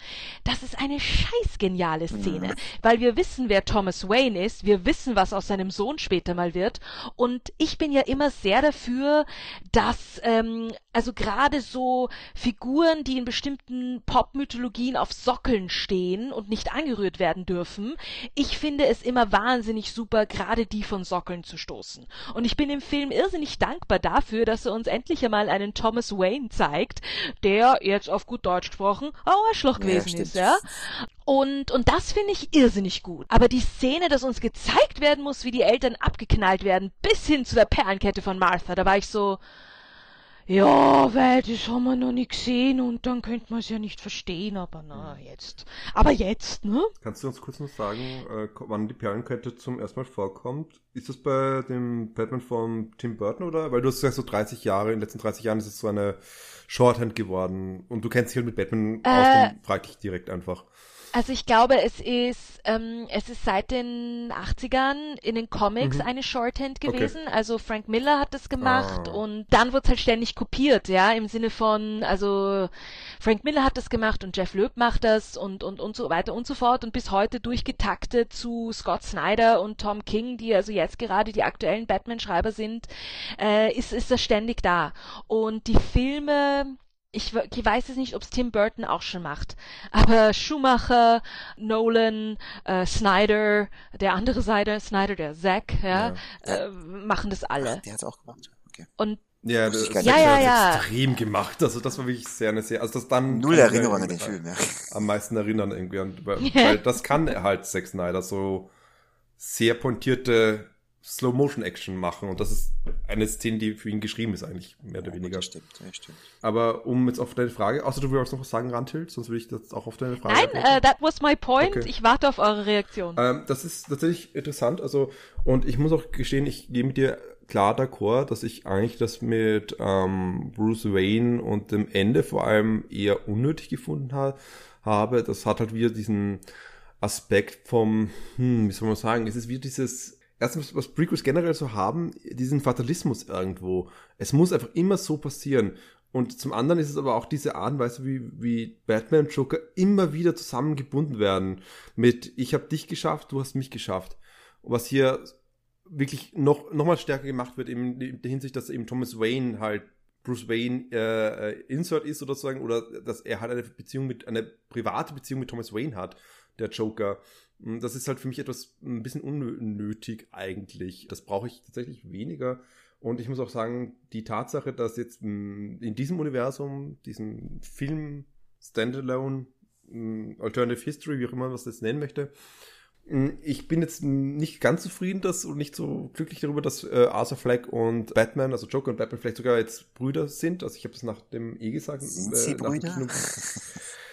Das ist eine scheiß geniale Szene, mhm. weil wir wissen, wer Thomas Wayne ist, wir wissen, was aus seinem Sohn später mal wird und ich bin ja immer sehr dafür, dass ähm, also gerade so Figuren, die in bestimmten Popmythologien auf Sockeln stehen und nicht angerührt werden dürfen, ich finde es immer wahnsinnig super, gerade die von Sockeln zu stoßen. Und ich bin im Film irrsinnig dankbar dafür, dass er uns endlich einmal einen Thomas Wayne zeigt, der jetzt auf gut Deutsch gesprochen ein Arschloch gewesen ja, ist, ja. Und, und das finde ich irrsinnig gut. Aber die Szene, dass uns gezeigt werden muss, wie die Eltern abgeknallt werden, bis hin zu der Perlenkette von Martha, da war ich so, ja, weil das haben wir noch nicht gesehen und dann könnte man es ja nicht verstehen, aber na, jetzt. Aber jetzt, ne? Kannst du uns kurz noch sagen, äh, wann die Perlenkette zum ersten Mal vorkommt? Ist das bei dem Batman von Tim Burton oder? Weil du hast gesagt, so 30 Jahre, in den letzten 30 Jahren ist es so eine Shorthand geworden und du kennst dich halt mit Batman äh, aus, dann frag dich direkt einfach. Also ich glaube, es ist, ähm, es ist seit den 80ern in den Comics Mhm. eine Shorthand Okay. gewesen. Also Frank Miller hat das gemacht Ah. und dann wird's halt ständig kopiert, ja, im Sinne von, also Frank Miller hat das gemacht und Jeff Loeb macht das und, und, und so weiter und so fort und bis heute durchgetaktet zu Scott Snyder und Tom King, die also jetzt gerade die aktuellen Batman-Schreiber sind, äh, ist, ist das ständig da. Und die Filme, ich, we- ich weiß jetzt nicht, ob es Tim Burton auch schon macht, aber Schumacher, Nolan, äh, Snyder, der andere Seite, Snyder, der Zack, ja, äh, machen das alle. Der hat's auch gemacht. Okay. Und Ja, das das. Ja, hat ja, ja. extrem gemacht. Also das war wirklich sehr, eine sehr, also das dann Null Erinnerung an den Film, ja. am meisten erinnern irgendwie, an, weil, weil das kann er halt Zack Snyder so sehr pointierte Slow-Motion-Action machen und das ist eine Szene, die für ihn geschrieben ist eigentlich, mehr oder weniger. Das stimmt, das stimmt. Aber um jetzt auf deine Frage, außer du willst noch was sagen, Rantild, sonst würde ich das auch auf deine Frage nein, äh, that was my point. Okay. Ich warte auf eure Reaktion. Ähm, das ist tatsächlich interessant. Also, und ich muss auch gestehen, ich gehe mit dir klar d'accord, dass ich eigentlich das mit ähm, Bruce Wayne und dem Ende vor allem eher unnötig gefunden ha habe. Das hat halt wieder diesen Aspekt vom, hm, wie soll man sagen, es ist wieder dieses, erstens, was Prequels generell so haben, diesen Fatalismus irgendwo. Es muss einfach immer so passieren. Und zum anderen ist es aber auch diese Art und Weise, wie, wie Batman und Joker immer wieder zusammengebunden werden. Mit ich habe dich geschafft, du hast mich geschafft. Was hier wirklich noch, noch mal stärker gemacht wird, in der Hinsicht, dass eben Thomas Wayne halt Bruce Wayne äh, Insert ist oder sozusagen, oder dass er halt eine Beziehung mit, eine private Beziehung mit Thomas Wayne hat, der Joker. Mm, Das ist halt für mich etwas ein bisschen unnötig eigentlich. Das brauche ich tatsächlich weniger. Und ich muss auch sagen, die Tatsache, dass jetzt mh, in diesem Universum, diesem Film Standalone, Alternative History, wie auch immer man das jetzt nennen möchte, ich bin jetzt nicht ganz zufrieden dass, und nicht so glücklich darüber, dass äh, Arthur Fleck und Batman, also Joker und Batman vielleicht sogar jetzt Brüder sind. Also ich habe das nach dem E gesagt. Sind äh, sie nach dem Brüder?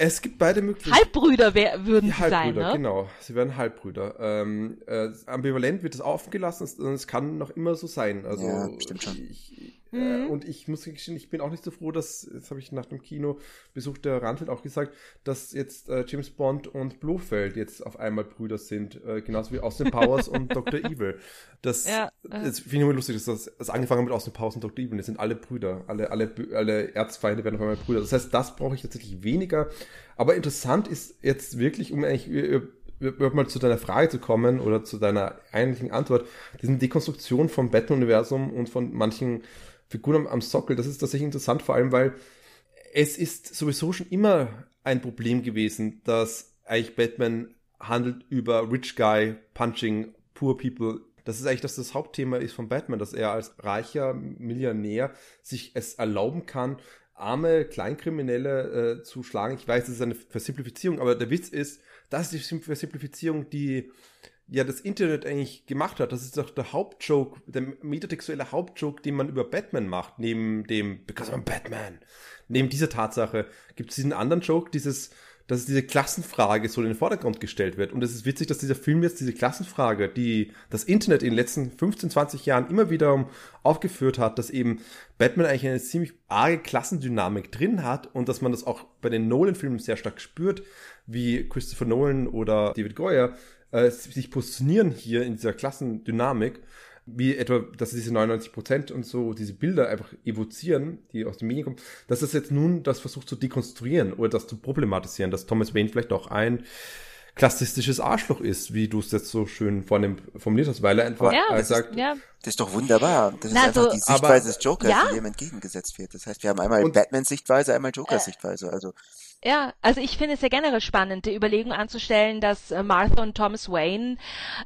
Es gibt beide Möglichkeiten. Halbbrüder wär, würden sie sein, Halbbrüder, ne? genau. Sie werden Halbbrüder. Ähm, äh, ambivalent wird es offen gelassen und es kann noch immer so sein. Also, Ja, stimmt schon. Ich, Mhm. äh, und ich muss gestehen, ich bin auch nicht so froh, dass, das habe ich nach dem Kinobesuch der Randfeld auch gesagt, dass jetzt äh, James Bond und Blofeld jetzt auf einmal Brüder sind, äh, genauso wie Austin Powers und Dr. Evil. Das, Ja, das finde ich immer lustig, dass das, das angefangen hat mit Austin Powers und Dr. Evil. Das sind alle Brüder. Alle, alle, alle Erzfeinde werden auf einmal Brüder. Das heißt, das brauche ich tatsächlich weniger. Aber interessant ist jetzt wirklich, um eigentlich äh, überhaupt mal zu deiner Frage zu kommen oder zu deiner eigentlichen Antwort, diese Dekonstruktion vom Batman-Universum und von manchen Figuren am, am Sockel, das ist tatsächlich interessant, vor allem, weil es ist sowieso schon immer ein Problem gewesen, dass eigentlich Batman handelt über Rich Guy Punching Poor People. Das ist eigentlich das, das Hauptthema ist von Batman, dass er als reicher Millionär sich es erlauben kann, arme Kleinkriminelle äh, zu schlagen. Ich weiß, das ist eine Versimplifizierung, aber der Witz ist, das ist die Versimplifizierung, die ja das Internet eigentlich gemacht hat. Das ist doch der Hauptjoke, der metatextuelle Hauptjoke, den man über Batman macht, neben dem Because I'm Batman. Neben dieser Tatsache gibt es diesen anderen Joke, dieses, dass diese Klassenfrage so in den Vordergrund gestellt wird. Und es ist witzig, dass dieser Film jetzt diese Klassenfrage, die das Internet in den letzten 15, 20 Jahren immer wieder aufgeführt hat, dass eben Batman eigentlich eine ziemlich arge Klassendynamik drin hat und dass man das auch bei den Nolan-Filmen sehr stark spürt, wie Christopher Nolan oder David Goyer, äh, sich positionieren hier in dieser Klassendynamik, wie etwa, dass diese 99 Prozent und so diese Bilder einfach evozieren, die aus den Medien kommen, dass das jetzt nun das versucht zu dekonstruieren oder das zu problematisieren, dass Thomas Wayne vielleicht auch ein klassistisches Arschloch ist, wie du es jetzt so schön vorne formuliert hast, weil er einfach Ja, äh, das sagt, ja. Das ist doch wunderbar. Das Na, ist einfach so- die Sichtweise des Jokers, ja. die dem entgegengesetzt wird. Das heißt, wir haben einmal Und- Batmans Sichtweise, einmal Jokers Äh. Sichtweise. Also Ja, also ich finde es ja generell spannend, die Überlegung anzustellen, dass äh, Martha und Thomas Wayne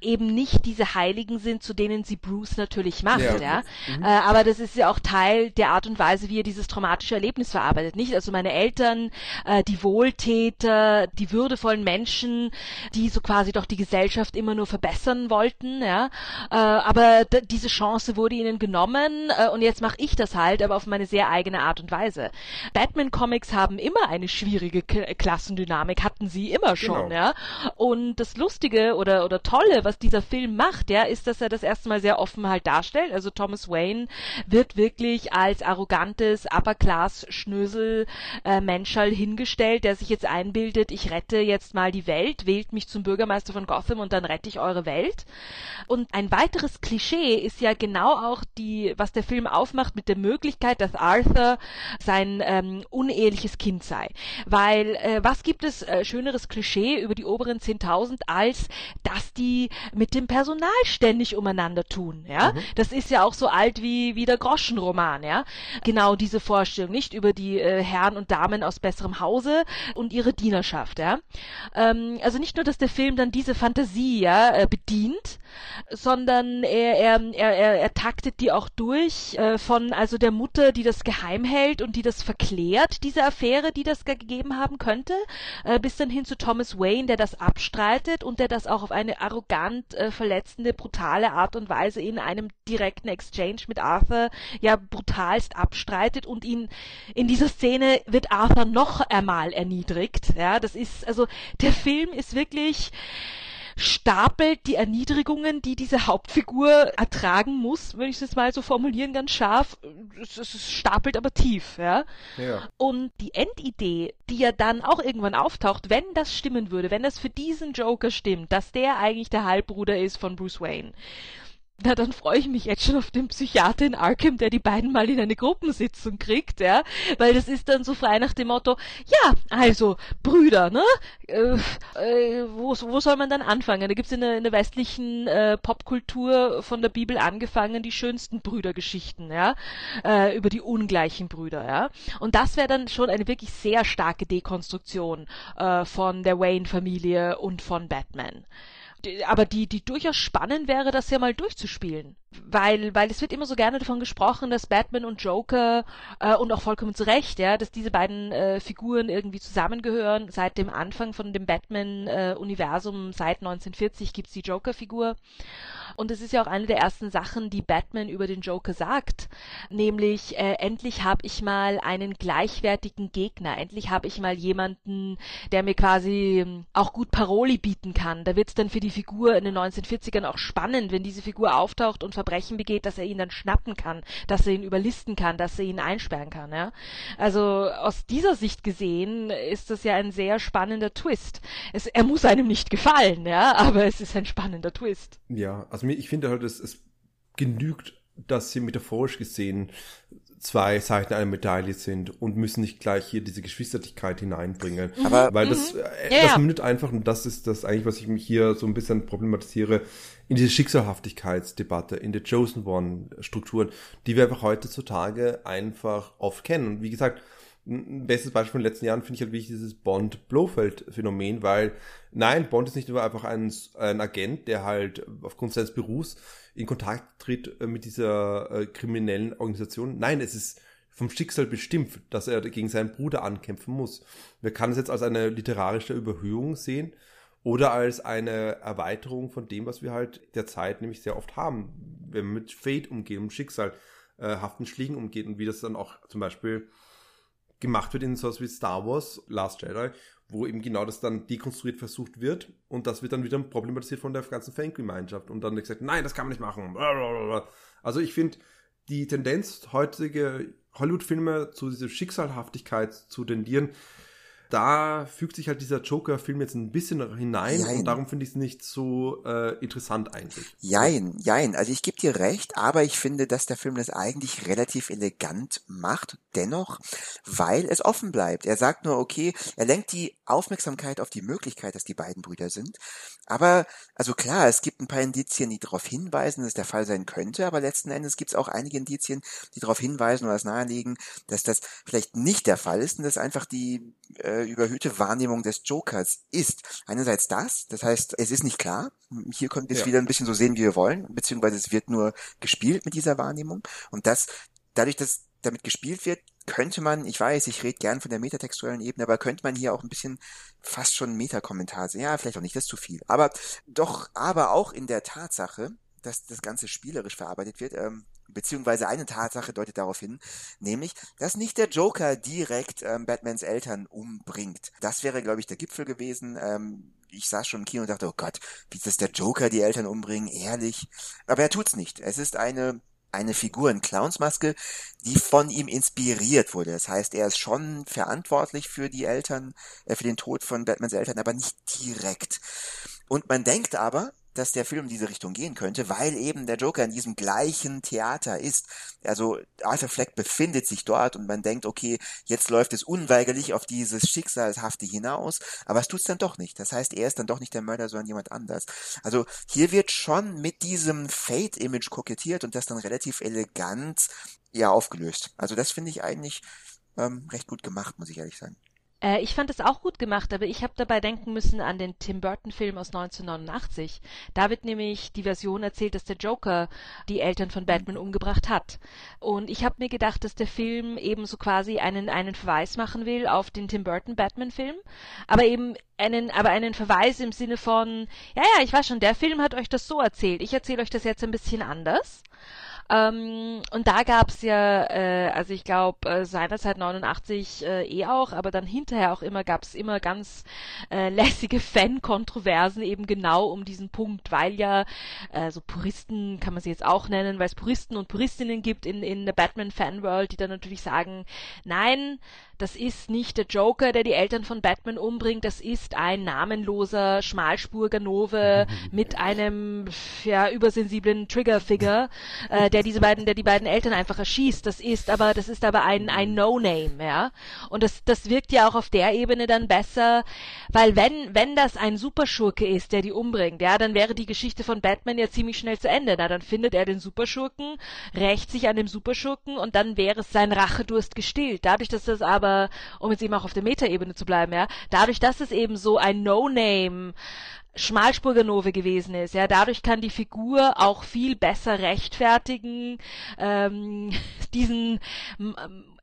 eben nicht diese Heiligen sind, zu denen sie Bruce natürlich macht, Ja, ja. Mhm. Äh, aber das ist ja auch Teil der Art und Weise, wie er dieses traumatische Erlebnis verarbeitet, nicht? Also meine Eltern, äh, die Wohltäter, die würdevollen Menschen, die so quasi doch die Gesellschaft immer nur verbessern wollten, ja. Aber diese Chance wurde ihnen genommen und jetzt mache ich das halt, aber auf meine sehr eigene Art und Weise. Batman-Comics haben immer eine schwierige schwierige K Klassendynamik hatten sie immer schon, Genau. ja. Und das Lustige oder, oder Tolle, was dieser Film macht, ja, ist, dass er das erste Mal sehr offen halt darstellt. Also Thomas Wayne wird wirklich als arrogantes Upper-Class-Schnösel äh, Menschall hingestellt, der sich jetzt einbildet, ich rette jetzt mal die Welt, wählt mich zum Bürgermeister von Gotham und dann rette ich eure Welt. Und ein weiteres Klischee ist ja genau auch die, was der Film aufmacht mit der Möglichkeit, dass Arthur sein ähm, uneheliches Kind sei. Weil äh, was gibt es äh, schöneres Klischee über die oberen 10.000 als dass die mit dem Personal ständig umeinander tun, ja? Das ist ja auch so alt wie wie der Groschenroman, ja? Genau diese Vorstellung, nicht über die äh, Herren und Damen aus besserem Hause und ihre Dienerschaft, ja? Ähm, also nicht nur, dass der Film dann diese Fantasie ja äh, bedient, sondern er, er, er, er, er taktet die auch durch äh, von also der Mutter, die das geheim hält und die das verklärt, diese Affäre, die das ge- gegeben haben könnte, äh, bis dann hin zu Thomas Wayne, der das abstreitet und der das auch auf eine arrogant, äh, verletzende, brutale Art und Weise in einem direkten Exchange mit Arthur ja brutalst abstreitet und ihn in dieser Szene wird Arthur noch einmal erniedrigt. Ja, das ist also der Film ist wirklich stapelt die Erniedrigungen, die diese Hauptfigur ertragen muss, würde ich es jetzt mal so formulieren, ganz scharf. Es, es, es stapelt aber tief, ja. Ja. Und die Endidee, die ja dann auch irgendwann auftaucht, wenn das stimmen würde, wenn das für diesen Joker stimmt, dass der eigentlich der Halbbruder ist von Bruce Wayne, na, dann freue ich mich jetzt schon auf den Psychiater in Arkham, der die beiden mal in eine Gruppensitzung kriegt, ja, weil das ist dann so frei nach dem Motto, ja, also, Brüder, ne, äh, äh, wo, wo soll man dann anfangen? Da gibt's in der, in der westlichen äh, Popkultur von der Bibel angefangen die schönsten Brüdergeschichten, ja, äh, über die ungleichen Brüder, ja, und das wäre dann schon eine wirklich sehr starke Dekonstruktion äh, von der Wayne-Familie und von Batman aber die, die durchaus spannend wäre, das ja mal durchzuspielen. Weil, weil es wird immer so gerne davon gesprochen, dass Batman und Joker, äh, und auch vollkommen zu Recht, ja, dass diese beiden äh, Figuren irgendwie zusammengehören. Seit dem Anfang von dem Batman-Universum, seit 1940 gibt's die Joker-Figur. Und es ist ja auch eine der ersten Sachen, die Batman über den Joker sagt, nämlich äh, endlich habe ich mal einen gleichwertigen Gegner, endlich habe ich mal jemanden, der mir quasi ähm, auch gut Paroli bieten kann. Da wird's dann für die Figur in den 1940ern auch spannend, wenn diese Figur auftaucht und Verbrechen begeht, dass er ihn dann schnappen kann, dass er ihn überlisten kann, dass er ihn einsperren kann. Ja? Also aus dieser Sicht gesehen ist das ja ein sehr spannender Twist. Es, er muss einem nicht gefallen, ja, aber es ist ein spannender Twist. Ja, also ich finde halt, es, es genügt, dass sie metaphorisch gesehen zwei Seiten einer Medaille sind und müssen nicht gleich hier diese Geschwisterlichkeit hineinbringen. Aber Weil das, äh, Mhm. Ja, das mündet einfach, und das ist das eigentlich, was ich mich hier so ein bisschen problematisiere, in diese Schicksalhaftigkeitsdebatte, in der Chosen One-Strukturen, die wir einfach heutzutage einfach oft kennen. Und wie gesagt, ein bestes Beispiel von den letzten Jahren finde ich halt wirklich dieses Bond-Blofeld-Phänomen, weil nein, Bond ist nicht nur einfach ein, ein Agent, der halt aufgrund seines Berufs in Kontakt tritt äh, mit dieser äh, kriminellen Organisation. Nein, es ist vom Schicksal bestimmt, dass er gegen seinen Bruder ankämpfen muss. Man kann es jetzt als eine literarische Überhöhung sehen oder als eine Erweiterung von dem, was wir halt derzeit nämlich sehr oft haben, wenn man mit Fate umgeht, um Schicksal, äh, haften Schlägen umgeht und wie das dann auch zum Beispiel gemacht wird in sowas wie Star Wars, Last Jedi, wo eben genau das dann dekonstruiert versucht wird und das wird dann wieder problematisiert von der ganzen Fangemeinschaft und dann gesagt, nein, das kann man nicht machen. Also ich finde, die Tendenz, heutige Hollywood-Filme zu dieser Schicksalhaftigkeit zu tendieren, da fügt sich halt dieser Joker-Film jetzt ein bisschen hinein Jein. und darum finde ich es nicht so äh, interessant eigentlich. Jein, jein. Also ich gebe dir recht, aber ich finde, dass der Film das eigentlich relativ elegant macht, dennoch, weil es offen bleibt. Er sagt nur, okay, er lenkt die Aufmerksamkeit auf die Möglichkeit, dass die beiden Brüder sind. Aber, also klar, es gibt ein paar Indizien, die darauf hinweisen, dass der Fall sein könnte, aber letzten Endes gibt es auch einige Indizien, die darauf hinweisen oder es nahelegen, dass das vielleicht nicht der Fall ist und dass einfach die äh, überhöhte Wahrnehmung des Jokers ist. Einerseits das, das heißt, es ist nicht klar. Hier können wir es Ja. wieder ein bisschen so sehen, wie wir wollen, beziehungsweise es wird nur gespielt mit dieser Wahrnehmung. Und das, dadurch, dass damit gespielt wird, könnte man, ich weiß, ich rede gern von der metatextuellen Ebene, aber könnte man hier auch ein bisschen fast schon Metakommentar sehen. Ja, vielleicht auch nicht, das ist zu viel. Aber doch, aber auch in der Tatsache, dass das Ganze spielerisch verarbeitet wird, ähm, beziehungsweise eine Tatsache deutet darauf hin, nämlich, dass nicht der Joker direkt ähm, Batmans Eltern umbringt. Das wäre, glaube ich, der Gipfel gewesen. Ähm, ich saß schon im Kino und dachte, oh Gott, wie ist das der Joker die Eltern umbringen? Ehrlich. Aber er tut's nicht. Es ist eine eine Figur in Clownsmaske, die von ihm inspiriert wurde. Das heißt, er ist schon verantwortlich für die Eltern, äh, für den Tod von Batmans Eltern, aber nicht direkt. Und man denkt aber, dass der Film in diese Richtung gehen könnte, weil eben der Joker in diesem gleichen Theater ist. Also Arthur Fleck befindet sich dort und man denkt, okay, jetzt läuft es unweigerlich auf dieses Schicksalshafte hinaus, aber es tut's dann doch nicht. Das heißt, er ist dann doch nicht der Mörder, sondern jemand anders. Also hier wird schon mit diesem Fate-Image kokettiert und das dann relativ elegant ja aufgelöst. Also das finde ich eigentlich ähm, recht gut gemacht, muss ich ehrlich sagen. Äh, ich fand es auch gut gemacht, aber ich habe dabei denken müssen an den Tim Burton-Film aus 1989. Da wird nämlich die Version erzählt, dass der Joker die Eltern von Batman umgebracht hat. Und ich habe mir gedacht, dass der Film eben so quasi einen, einen Verweis machen will auf den Tim Burton Batman-Film, aber eben einen, aber einen Verweis im Sinne von, ja, ja, ich weiß schon, der Film hat euch das so erzählt. Ich erzähle euch das jetzt ein bisschen anders. Ähm, und da gab's ja, äh, also ich glaube äh, seinerzeit 89 äh, eh auch, aber dann hinterher auch immer gab's immer ganz äh, lässige Fan-Kontroversen eben genau um diesen Punkt, weil ja äh, so Puristen kann man sie jetzt auch nennen, weil es Puristen und Puristinnen gibt in, in der Batman-Fanworld, die dann natürlich sagen, nein, das ist nicht der Joker, der die Eltern von Batman umbringt, das ist ein namenloser Schmalspurganove mit einem ja übersensiblen Triggerfigure, äh, der diese beiden, der die beiden Eltern einfach erschießt. Das ist aber, das ist aber ein ein No-Name, ja. Und das das wirkt ja auch auf der Ebene dann besser, weil wenn wenn das ein Superschurke ist, der die umbringt, ja, dann wäre die Geschichte von Batman ja ziemlich schnell zu Ende. Na, dann findet er den Superschurken, rächt sich an dem Superschurken und dann wäre es sein Rachedurst gestillt. Dadurch, dass das aber aber um jetzt eben auch auf der Metaebene zu bleiben, ja, dadurch, dass es eben so ein No-Name Schmalspurganove gewesen ist. Ja, dadurch kann die Figur auch viel besser rechtfertigen ähm, diesen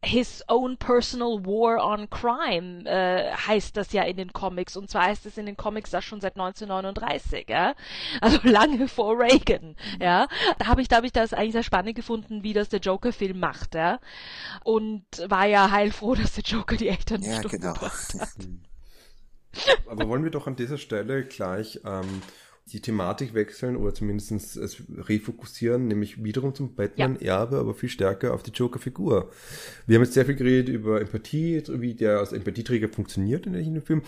his own personal war on crime äh, heißt das ja in den Comics und zwar heißt es in den Comics das schon seit 1939, ja, also lange vor Reagan, ja. Da habe ich, da habe ich das eigentlich sehr spannend gefunden, wie das der Joker-Film macht, ja, und war ja heilfroh, dass der Joker die Eltern ja, nicht genau. hat. Aber wollen wir doch an dieser Stelle gleich ähm, die Thematik wechseln oder zumindest es refokussieren, nämlich wiederum zum Batman-Erbe, aber viel stärker auf die Joker-Figur. Wir haben jetzt sehr viel geredet über Empathie, wie der als Empathieträger funktioniert in dem Film,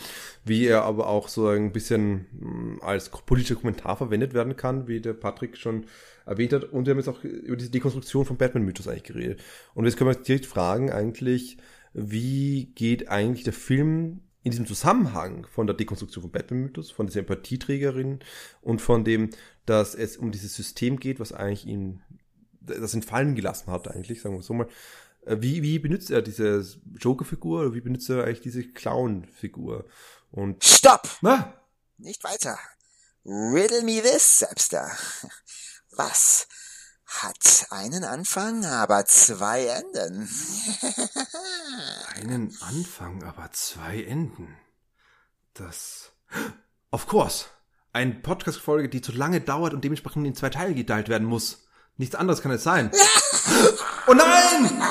wie er aber auch so ein bisschen mm, als politischer Kommentar verwendet werden kann, wie der Patrick schon erwähnt hat. Und wir haben jetzt auch über diese Dekonstruktion vom Batman-Mythos eigentlich geredet. Und jetzt können wir uns direkt fragen eigentlich, wie geht eigentlich der Film in diesem Zusammenhang von der Dekonstruktion von Batman-Mythos, von dieser Empathieträgerin und von dem, dass es um dieses System geht, was eigentlich ihn das entfallen gelassen hat, eigentlich, sagen wir so mal. Äh, wie, wie benutzt er diese Joker-Figur oder wie benutzt er eigentlich diese Clown-Figur? Und Stopp! Ah, Nicht weiter. Riddle me this, Sepster. Was hat einen Anfang, aber zwei Enden? einen Anfang, aber zwei Enden. Das. Of course. Eine Podcast-Folge, die zu lange dauert und dementsprechend in zwei Teile geteilt werden muss. Nichts anderes kann es sein. oh nein!